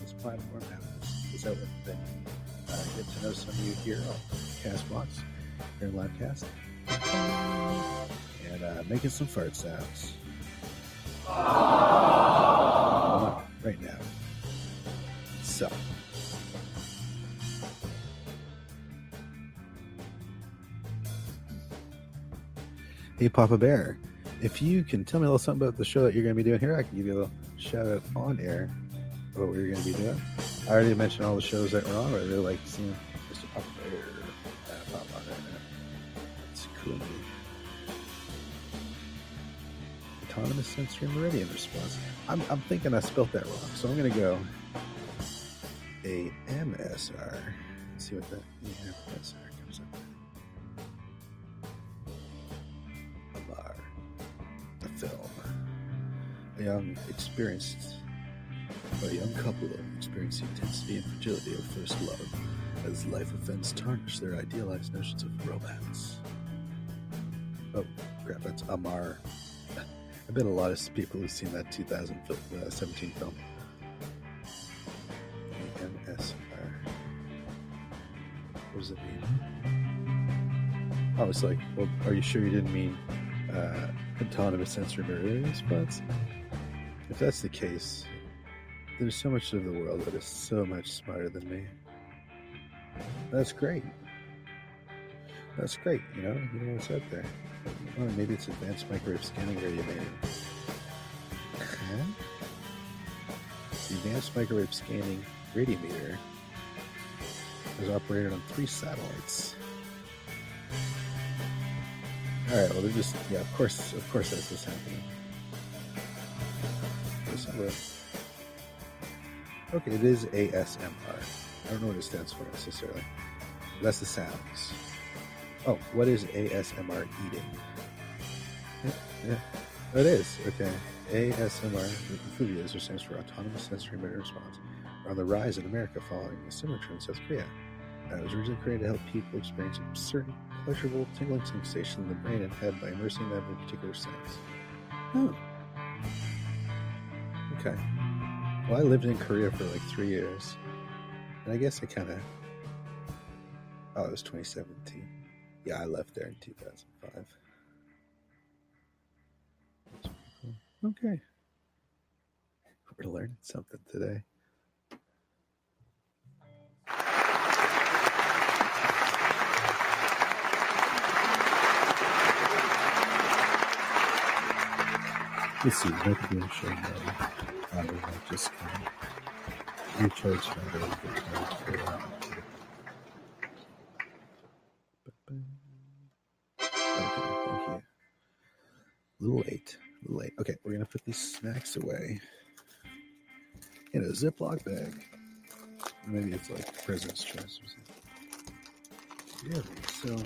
this platform is open thing. Uh, get to know some of you here on Castbox, here in Livecast, and uh, making some fart sounds. Right now. So. Hey, Papa Bear, if you can tell me a little something about the show that you're going to be doing here, I can give you a little shout out on air about what you're going to be doing. I already mentioned all the shows that we're on, I really like seeing Mr. Papa Bear uh, pop on. It's cool. Autonomous sensory meridian response. I'm, I'm thinking I spelt that wrong, so I'm going to go a MSR. Let's see what that MSR comes up. Amar, the film. A young, experienced, a young couple experience the intensity and fragility of first love as life events tarnish their idealized notions of romance. Oh, crap, that's Amar. I bet a lot of people who've seen that 2017 uh, film. MSR. What does it mean? I was like, well, are you sure you didn't mean uh, autonomous sensory meridian response? If that's the case, there's so much of the world that is so much smarter than me. That's great. That's great, you know, you know what's out there. Oh, maybe it's advanced microwave scanning radiometer. Huh? Advanced microwave scanning radiometer is operated on three satellites. All right, well, they're just yeah. Of course, of course, that's what's happening. Okay, it is ASMR. I don't know what it stands for necessarily. That's the sounds. Oh, what is ASMR eating? Yeah, yeah. Oh, it is. Okay. ASMR, food user stands for Autonomous Sensory Motor Response, on the rise in America following a similar trend in South Korea. It was originally created to help people experience a certain pleasurable tingling sensation in the brain and head by immersing them in particular sense. Oh. Okay. Well, I lived in Korea for like three years. And I guess I kind of. Oh, it was 2017. Yeah, I left there in 2005. That's pretty cool. Okay. We're learning something today. Let's see, show me? I don't know, just kind of recharge my battery. Okay, thank you. A little late, a little late. Okay, we're gonna put these snacks away in a Ziploc bag. Maybe it's like President's Choice or something. Yeah, so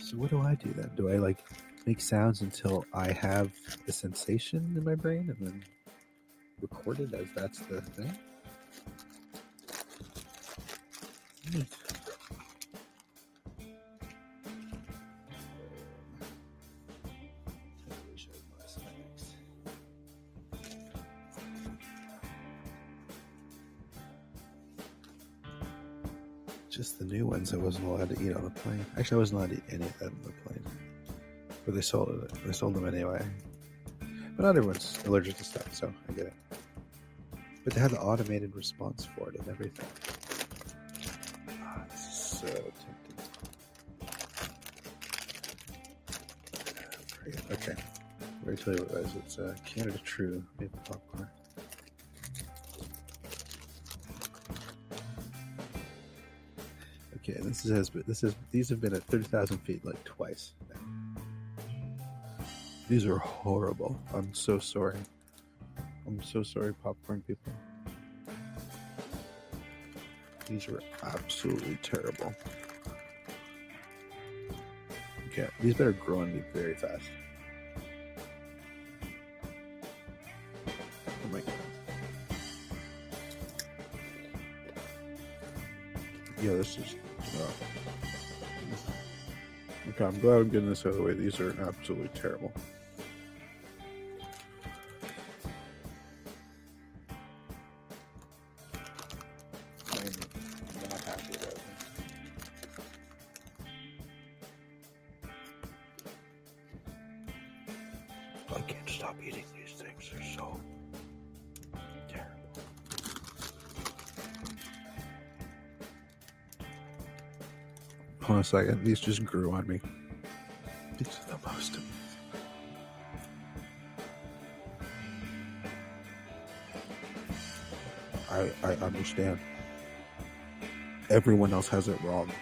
So what do I do then? Do I like make sounds until I have a sensation in my brain and then record it as that's the thing? Just the new ones I wasn't allowed to eat on the plane. Actually, I wasn't allowed to eat any of them on the plane. But they sold it. They sold them anyway. But not everyone's allergic to stuff, so I get it. But they had the automated response for it and everything. Ah, so tempting. Okay. Let me tell you what it is. It's uh, Canada True maple popcorn. Okay, this is this is these have been at thirty thousand feet like twice. These are horrible. I'm so sorry. I'm so sorry, popcorn people. These are absolutely terrible. Okay, these better grow on me very fast. Oh my god. Yeah, this is. Uh, okay, I'm glad I'm getting this out of the way. These are absolutely terrible. I can't stop eating these things. They're so terrible. Hold on a second. These just grew on me. These are the most. I, I understand. Everyone else has it wrong.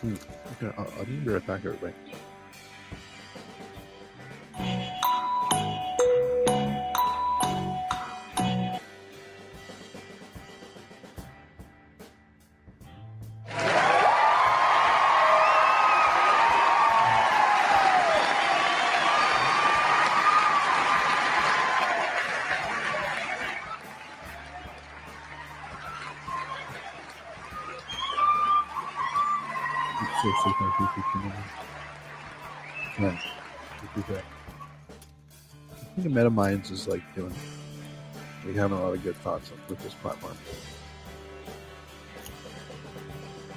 Hmm. Okay, I'll, I'll be right back, everybody. Think is like doing, we having a lot of good thoughts with this platform.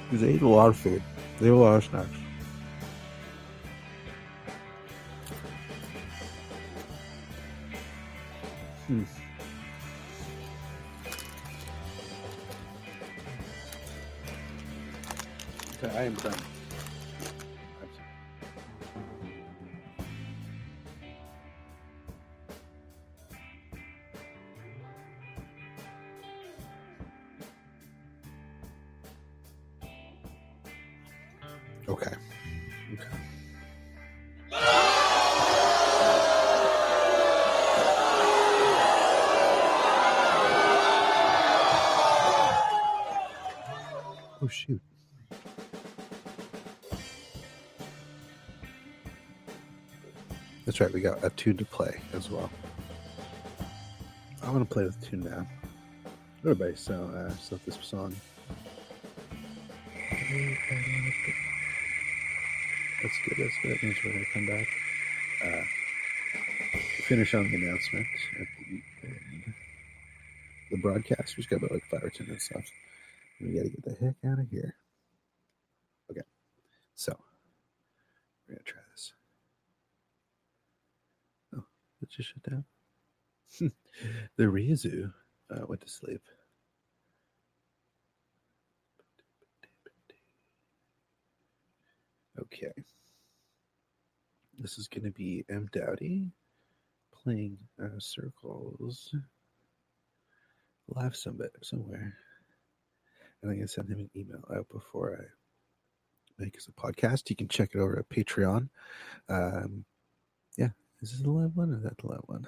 Because they eat a lot of food, they have a lot of snacks. We got a tune to play as well. I want to play with tune now. Everybody, so uh, so this song. Good. That's good. That means we're to come back. Uh, finish on the announcement at the end. The broadcast. We've got about like five or ten minutes left. We got to get the heck out of here. Okay. So, we're to try it just shut down. the Ruizu uh, went to sleep. Okay. This is going to be M. Doughty playing uh, circles live somewhere, somewhere. And I'm going to send him an email out before I make this a podcast. You can check it over at Patreon. Um, is this the live one or is that the live one?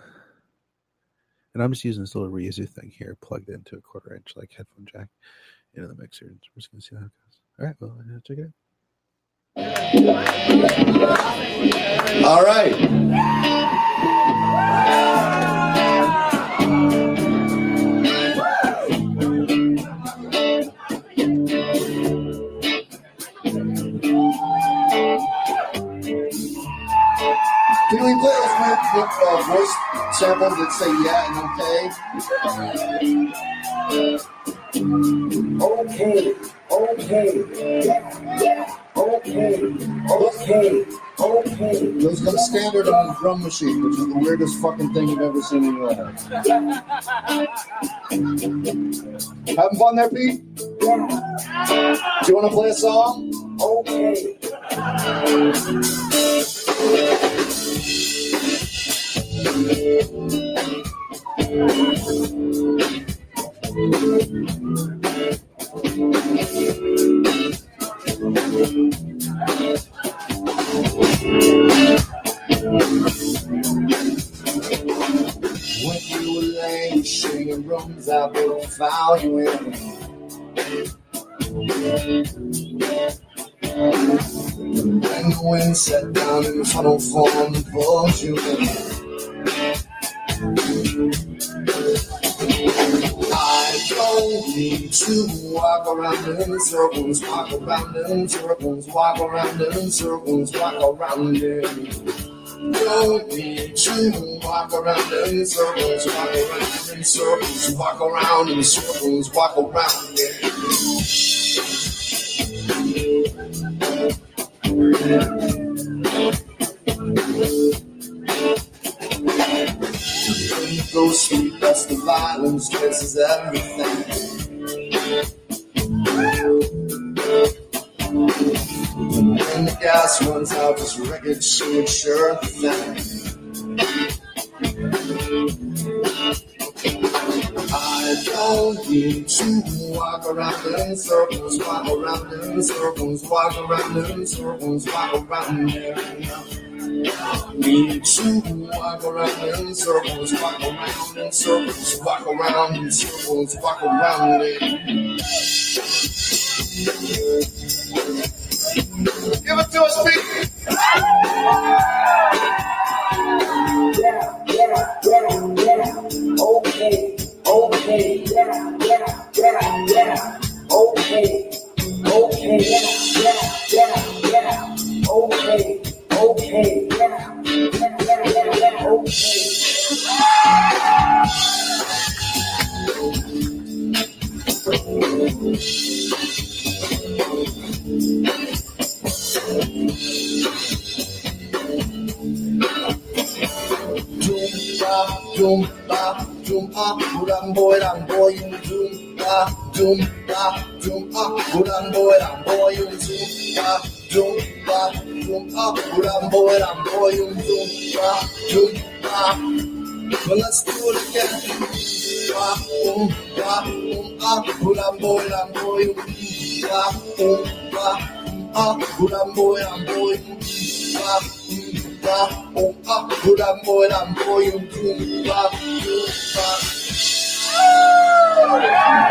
And I'm just using this little Ruizu thing here, plugged into a quarter inch like headphone jack into the mixer. And we're just gonna see how it goes. All right, well, uh, check it out. All right. Weird uh, voice samples that say yeah and okay? Okay, okay, yeah, yeah, okay, okay, okay. Those a standard on the drum machine, which is the weirdest fucking thing you've ever seen in your life. Having fun there, Pete? Yeah. Do you want to play a song? Okay. When the wind sat down in the funnel form pulled you in. I don't need to walk around in circles, walk around in circles, walk around in circles, walk around in. Don't need to walk around in circles, walk around in circles, walk around in circles, walk around in. When violence, is everything. When the gas runs out, this record should sure thing. I don't need to walk around in circles, walk around in circles, walk around in circles, walk around in. Need to walk around in circles, walk around in circles, walk around in circles, walk around in. Give it to us, Pete. Okay, okay, yeah, yeah, yeah, yeah. Okay, okay, yeah, yeah, yeah, yeah. Okay, okay, yeah, yeah, yeah, okay. Doom ba doom up, ram boy ram boy doom doom doom ram boy boy doom doom up, ram boy ram boy doom ba doom ba. Well, let's do it again. Ba boom ba boom up, ram boy ram boy ba boom ba up, ram boy ram boy ba ba boom up, ram boy ram boy boom ba boom ba.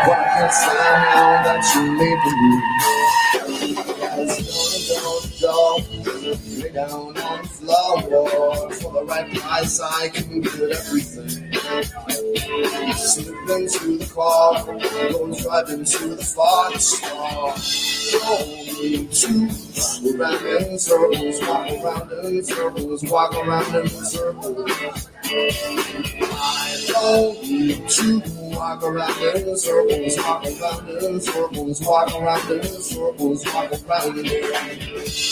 What can say now that you made the move? guys. Go, go, go. Don't. Lay down on the floor for the right price. I can get everything. Slip into the car, go drive into the far star. Don't need to walk around in circles, walk around in circles, walk around in circles. I don't need to walk around in circles, walk around in circles, walk around in circles, walk around in Don't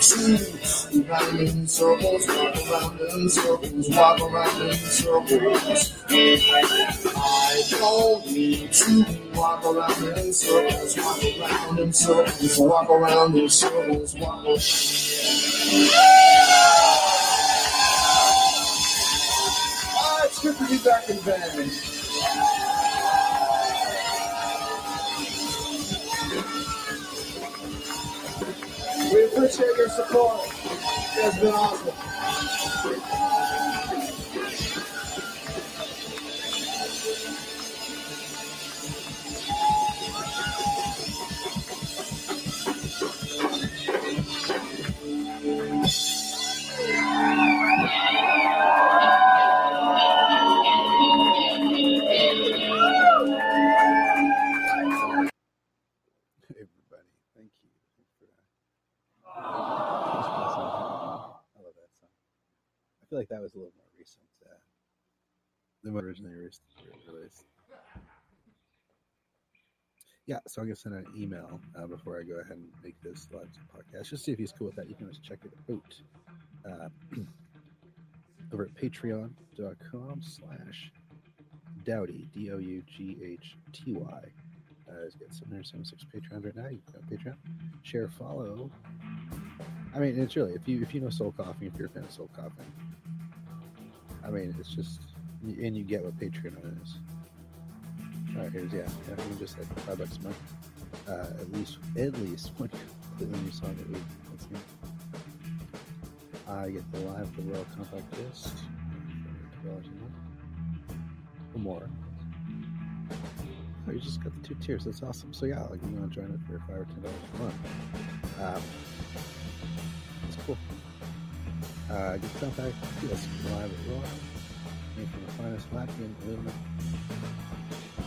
to run in circles, walk around in circles, walk around in circles. I don't need to walk around in circles, walk around in circles, walk around in circles, walk around. Ah, it's good to be back in band. Appreciate your support. It's been awesome. Than what originally released. Yeah, so I'm gonna send an email uh, before I go ahead and make this live podcast. Just see if he's cool with that. You can just check it out uh, over at patreon.com slash Doughty, D O U G H T Y. Uh, he's got 776 Patreon right now. You can go Patreon, share, follow. I mean, it's really if you if you know Soul Coughing, if you're a fan of Soul Coughing, I mean, it's just and you get what Patreon is. All right, here's yeah, yeah, even just like five bucks a month. Uh, at least at least one completely new song that we let's see. I get the live the Royal Compact disc dollars a month or more. Oh, you just got the two tiers. That's awesome. So yeah, like you want to join it for five or ten dollars a month. Um, it's cool. Uh, get contact. Yes, live at Raw. Finest Latvian aluminum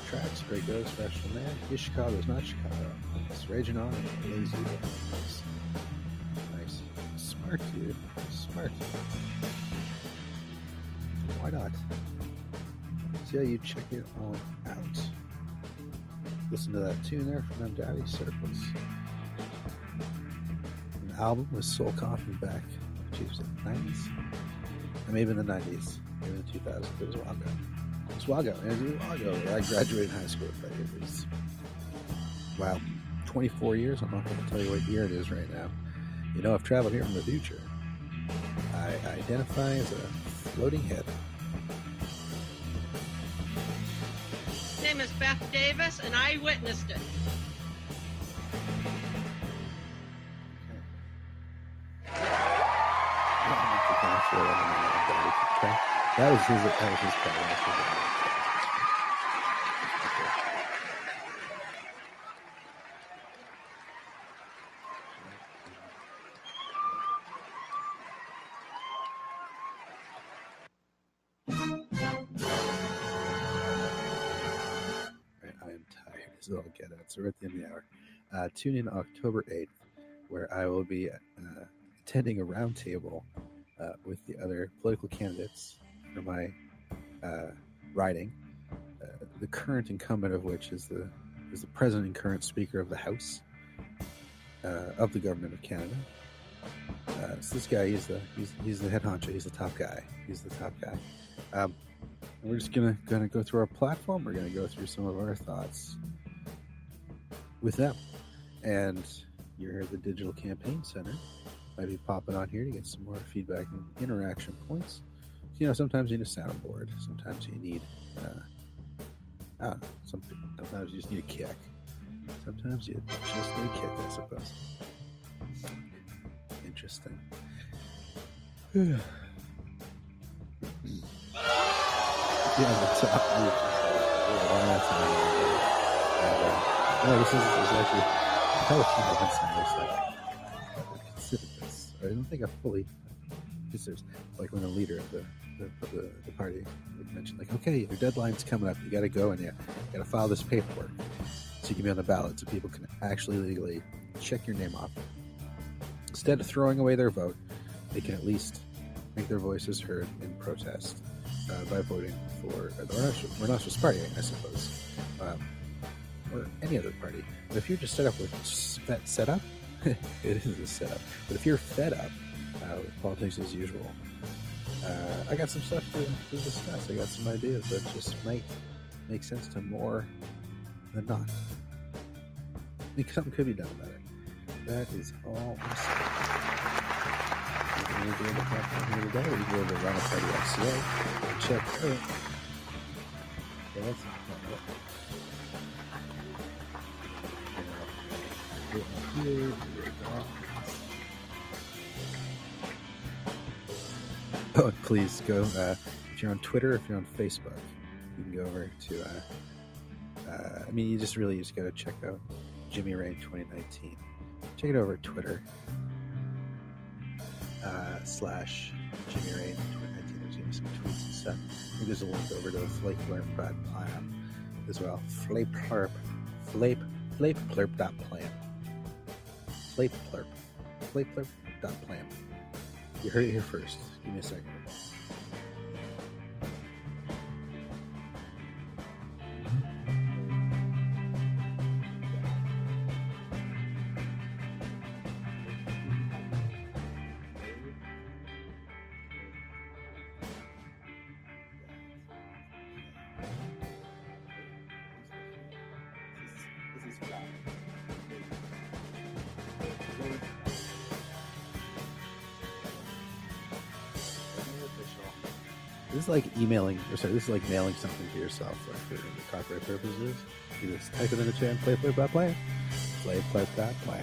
tracks. Great Ghost, Rational Man. Is Chicago is not Chicago. It's raging on and lazy. Nice. Nice. Smart, dude. Smart. Why not? See how you check it all out. Listen to that tune there from them Daddy Circles. An album with Soul Coughing back, it 90s? And maybe in the 90s, maybe in the 2000s. It was a while ago. It was a while ago. It was a while ago. I graduated high school, but it was, wow, 24 years. I'm not going to tell you what year it is right now. You know, I've traveled here from the future. I identify as a floating head. name is Beth Davis, and I witnessed it. That was his. That was his Right, I am tired as all get out. So we're at the end of the hour. Uh, tune in October 8th, where I will be uh, attending a roundtable uh, with the other political candidates for my uh, riding. Uh, the current incumbent of which is the is the president and current speaker of the House uh, of the government of Canada. Uh, so this guy, he's the he's, he's the head honcho. He's the top guy. He's the top guy. Um, we're just gonna gonna go through our platform. We're gonna go through some of our thoughts with them. And you're here at the Digital Campaign Center. Might be popping on here to get some more feedback and interaction points. You know, sometimes you need a soundboard. Sometimes you need, uh, I don't know, something. Sometimes you just need a kick. Sometimes you just need a kick, I suppose. Interesting. yeah, the that's no, this is, is actually telephone that's like I this. Don't think I fully because there's like when the leader of the the, the, party would mention like, okay, your deadline's coming up, you got to go and you got to file this paperwork so you can be on the ballot so people can actually legally check your name off. Instead of throwing away their vote, they can at least make their voices heard in protest uh, by voting for the Rhinoceros Party, I suppose, um, or any other party. But if you're just set up with that setup, it is a setup. But if you're fed up uh, with politics as usual, uh, I got some stuff to, to discuss. I got some ideas that just might make sense to more than not. I think something could be done about it. That is all I'm. We're going to do the platform here today. We go to Rhino Party FCA check out. Yeah, that's not it. Up here, do it please go. Uh, if you're on Twitter, if you're on Facebook, you can go over to. Uh, uh, I mean, you just really just got to check out Jimmy Rain 2019. Check it over at Twitter uh, slash Jimmy Rain 2019. There's be some tweets and stuff. I think there's a link over to the Flake Blurp plan as well. Flake Plurp, Flake Flake Plurp dot plan. Flake Plurp, Flake Plurp dot plan. You heard it here first. Give me a second. or sorry, this is like mailing something to yourself like, for copyright purposes. You just type it in the chat and play, play, play, play. Play, play, play, play.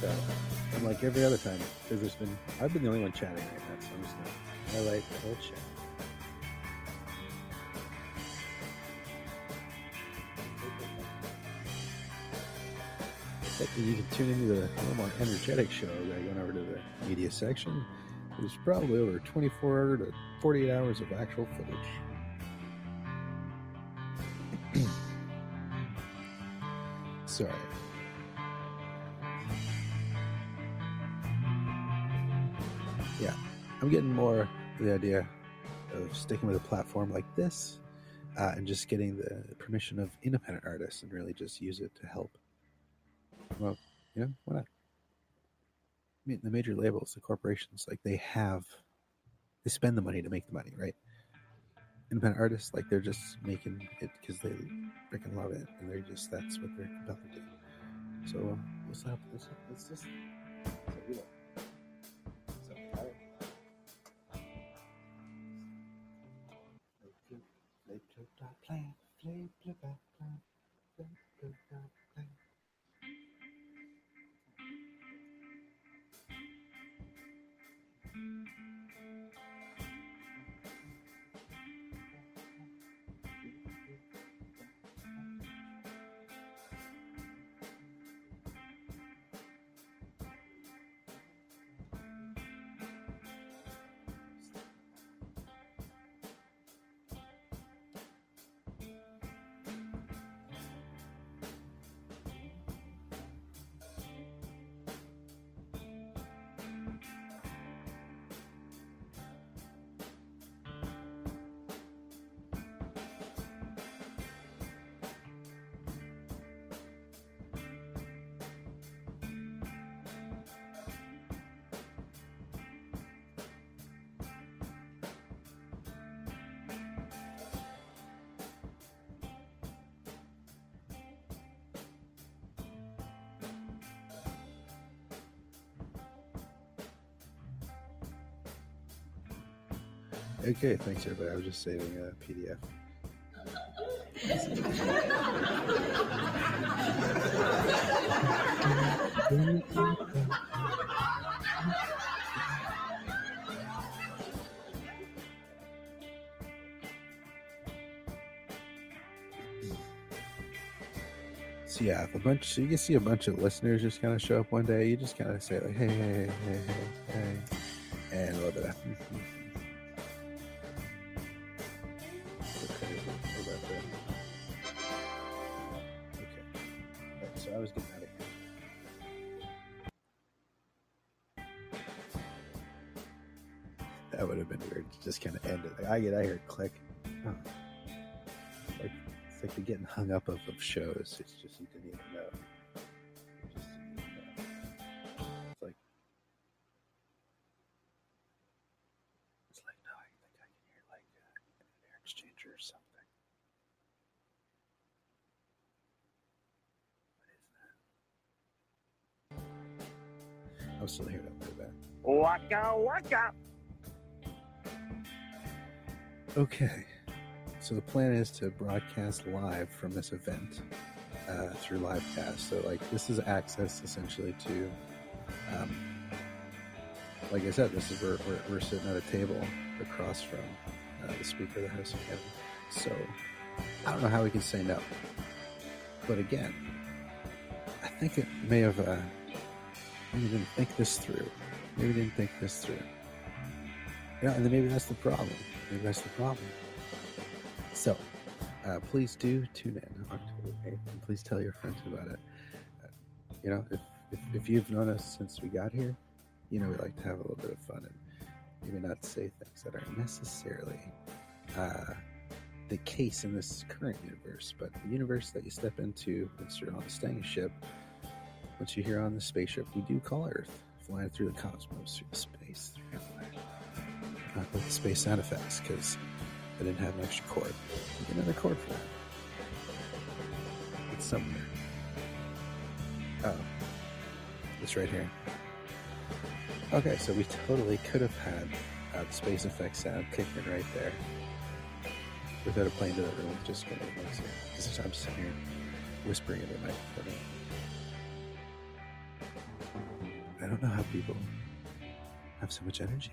So, I'm like every other time, because there's been, I've been the only one chatting right now, so I'm just gonna highlight the whole chat. You can tune into the a little more energetic show by going over to the media section there's probably over 24 to 48 hours of actual footage. Sorry. Yeah, I'm getting more the idea of sticking with a platform like this uh, and just getting the permission of independent artists and really just use it to help well, you know, why not? I mean, the major labels, the corporations, like they have, they spend the money to make the money, right? Independent artists, like they're just making it because they freaking love it, and they're just that's what they're compelled to do. So um, what's up? Let's, let's just. Okay, thanks everybody. I was just saving a PDF. So yeah, a bunch, so you can see a bunch of listeners just kind of show up one day. You just kind of say like, hey, hey, hey, hey, hey, I here, click. Oh. Like it's like getting hung up of, of shows. It's just you didn't even know. It's like it's like no, I think I can hear like uh, an air exchanger or something. What is that? Still here. Don't about it. Waka waka. Okay. So the plan is to broadcast live from this event uh, through livecast. So like this is access essentially to, um, like I said, this is where we're, we're sitting at a table across from uh, the Speaker of the House Heaven. So I don't know how we can say no. But again, I think it may have uh, maybe didn't think this through. Maybe didn't think this through. Yeah, and then maybe that's the problem. Maybe that's the problem. So, uh, please do tune in October 8th, and please tell your friends about it. Uh, you know, if, if, if you've known us since we got here, you know we like to have a little bit of fun and maybe not say things that aren't necessarily uh, the case in this current universe, but the universe that you step into once you're on the staying ship, once you're here on the spaceship we do call Earth, flying through the cosmos, through space, through everywhere. With the space sound effects, because I didn't have an extra cord. Get another cord for that. It's somewhere. Oh, it's right here. Okay, so we totally could have had Uh, space effects sound kicking right there. Without a plane to the room, just gonna it. This is I'm sitting here whispering into the microphone. I don't know how people have so much energy.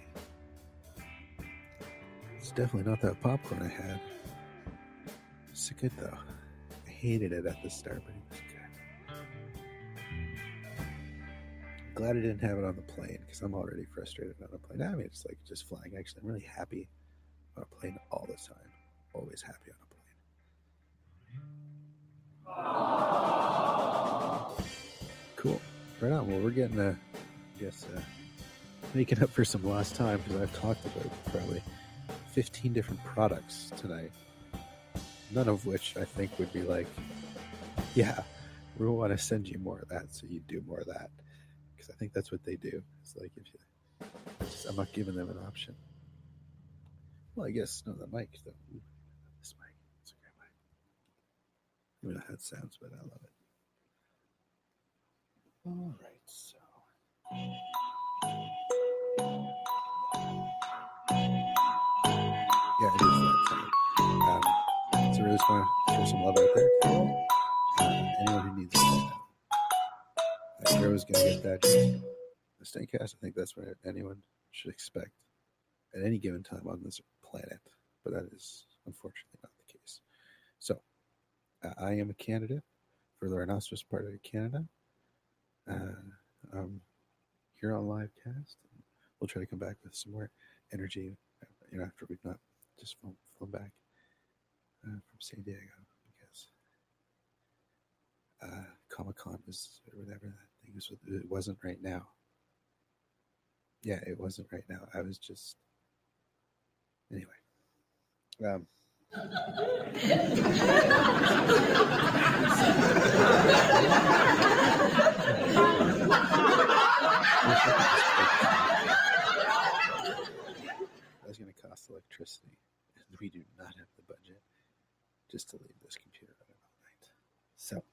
It's definitely not that popcorn I had. It's good though. I hated it at the start, but it was good. Glad I didn't have it on the plane because I'm already frustrated on a plane. I mean, it's like just flying. Actually, I'm really happy on a plane all the time. Always happy on a plane. Cool. Right on. Well, we're getting a, I guess, uh, making up for some lost time because I've talked about probably 15 different products tonight. None of which I think would be like, yeah, we want to send you more of that, so you do more of that. Because I think that's what they do. It's like if you, just, I'm not giving them an option. Well, I guess no, the mic though. This mic, it's a great mic. I know how sounds, but I love it. All right, so. Show some love out there. Anyone who needs it. Uh, Hero's going to get that. The Staincast, I think that's what anyone should expect at any given time on this planet. But that is unfortunately not the case. So, uh, I am a candidate for the Rhinoceros Party of Canada. Uh, I'm here on Livecast. We'll try to come back with some more energy, uh, you know, after we've not just flown back uh, from San Diego because uh, Comic Con was or whatever that thing was. It wasn't right now. Yeah, it wasn't right now. I was just anyway. Um, That's going to cost electricity, we do not have just to leave this computer running all night. So,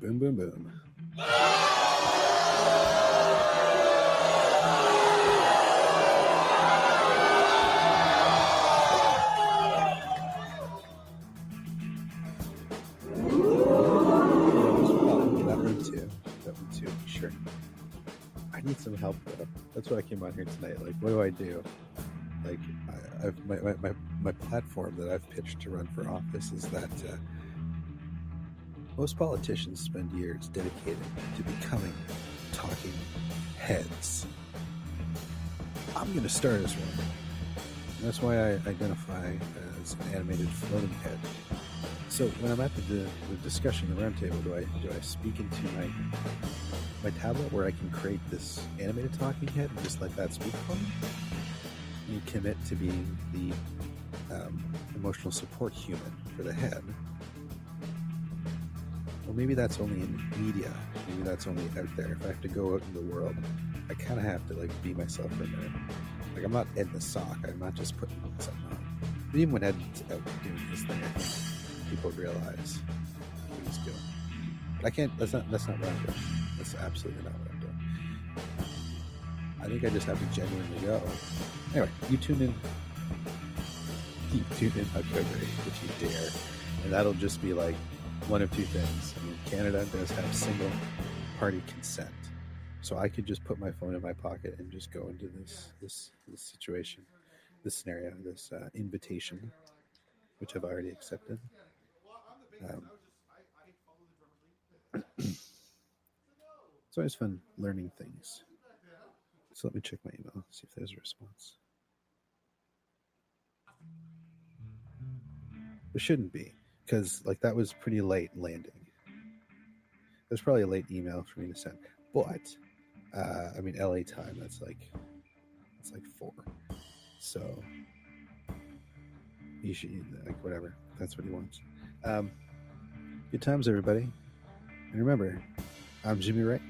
boom, boom, boom. Here tonight. Like, what do I do? Like, I, I've my, my, my, my platform that I've pitched to run for office is that uh, most politicians spend years dedicated to becoming talking heads. I'm going to start as one. That's why I identify as an animated floating head. So when I'm at the, the discussion, the roundtable, do I do I speak into my my tablet where I can create this animated talking head and just let that speak for me? And commit to being the um, emotional support human for the head. Well, maybe that's only in media. Maybe that's only out there. If I have to go out in the world, I kind of have to like be myself for a minute. Like I'm not Ed the Sock. I'm not just putting something on. But even when Ed's out doing his thing, I think people realize what he's doing. I can't. That's not. That's not what I'm doing. That's absolutely not what I'm doing. I think I just have to genuinely go. Anyway, you tune in. You tune in October if you dare, and that'll just be like one of two things. I mean, Canada does have single party consent. So I could just put my phone in my pocket and just go into this this, this situation, this scenario, this uh, invitation, which I've already accepted. Um, it's always fun learning things. So let me check my email, see if there's a response. There shouldn't be, because like that was pretty late landing. It was probably a late email for me to send, but uh, I mean LA time. That's like it's like four, so you should like whatever. That's what he wants. Um, Good times, everybody. And remember, I'm Jimmy Wright.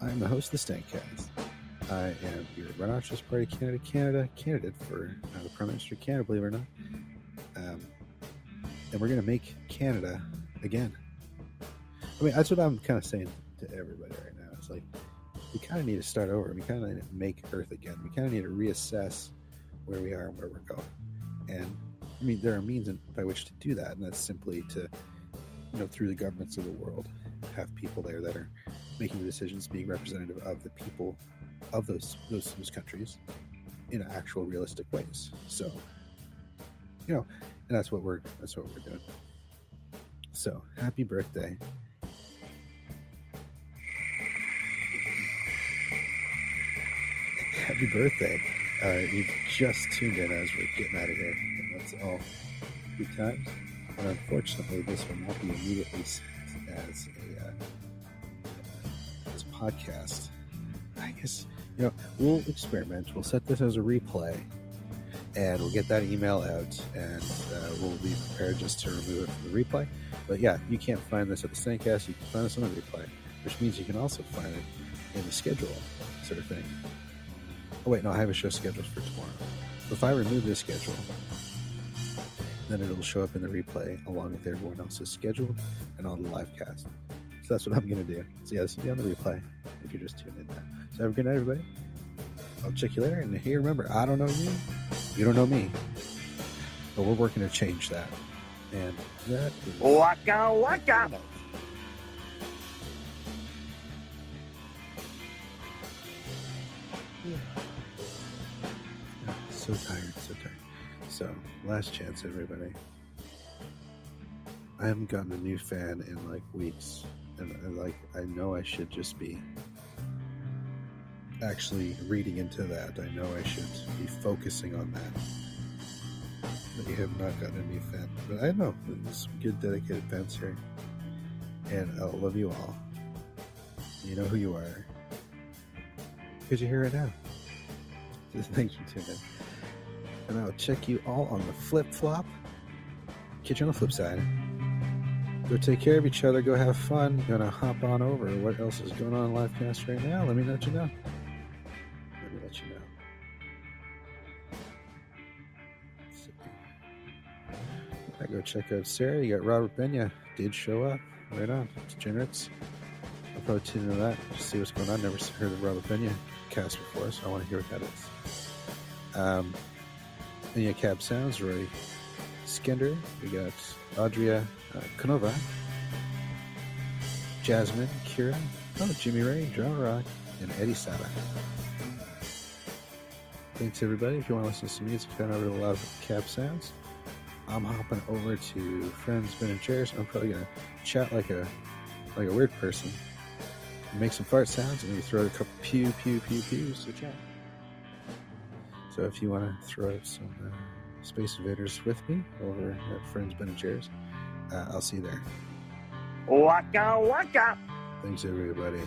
I am the host of the Stankcast. I am your Archers Party Canada Canada candidate for uh, the Prime Minister of Canada, believe it or not. Um, and we're going to make Canada again. I mean, that's what I'm kind of saying to everybody right now. It's like, we kind of need to start over. We kind of need to make Earth again. We kind of need to reassess where we are and where we're going. And I mean, there are means by which to do that, and that's simply to, you know, through the governments of the world, have people there that are making the decisions, being representative of the people of those those, those countries in actual realistic ways. So, you know, and that's what we're that's what we're doing. So, happy birthday. Happy birthday. Uh, you've just tuned in as we're getting out of here. And that's all good times. But unfortunately, this will not be immediately sent as a uh, as a podcast. I guess you know we'll experiment. We'll set this as a replay, and we'll get that email out, and uh, we'll be prepared just to remove it from the replay. But yeah, you can't find this at the Stankcast. You can find this on the replay, which means you can also find it in the schedule, sort of thing. Oh wait, no, I have a show scheduled for tomorrow. If I remove this schedule, then it'll show up in the replay along with everyone else's schedule and on the live cast. So that's what I'm going to do. So yeah, this will be on the replay if you're just tuning in now. So have a good night, everybody. I'll check you later. And hey, remember, I don't know you. You don't know me. But we're working to change that. And that is... Waka waka. Last chance, everybody. I haven't gotten a new fan in like weeks, and I, like I know I should just be actually reading into that. I know I should be focusing on that. But you have not gotten a new fan, but I know there's some good dedicated fans here, and I love you all. You know who you are because you hear it now. Thanks for tuning in and I'll check you all on the flip flop. Catch you on the flip side. Go take care of each other. Go have fun. Gonna hop on over. What else is going on in Livecast right now? Let me let you know. Let me let you know. I go check out Sarah. You got Robert Benya. Did show up. Right on. Degenerates. I'll probably tune into that. Just see what's going on. Never heard of Robert Benya cast before, so I want to hear what that is. Um, yeah, Cab Sounds, Roy Skender. We got Audria uh, Canova, Jasmine, Kira, oh, Jimmy Ray, Drama Rock, and Eddie Saba. Thanks, everybody. If you want to listen to some music, head over to Loud Cab Sounds. I'm hopping over to Friends, Ben and Chairs. I'm probably going to chat like a like a weird person. Make some fart sounds and maybe throw a couple pew, pew, pew, pews to chat. So if you want to throw out some uh, Space Invaders with me over at Friends Ben and Chairs, uh, I'll see you there. Waka waka. Thanks, everybody.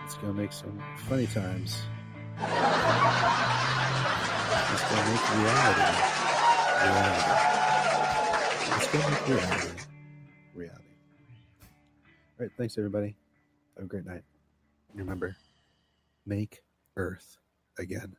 Let's go make some funny times. Let's go make reality. Reality. Let's go make reality. Reality. All right. Thanks, everybody. Have a great night. Remember, make Earth again.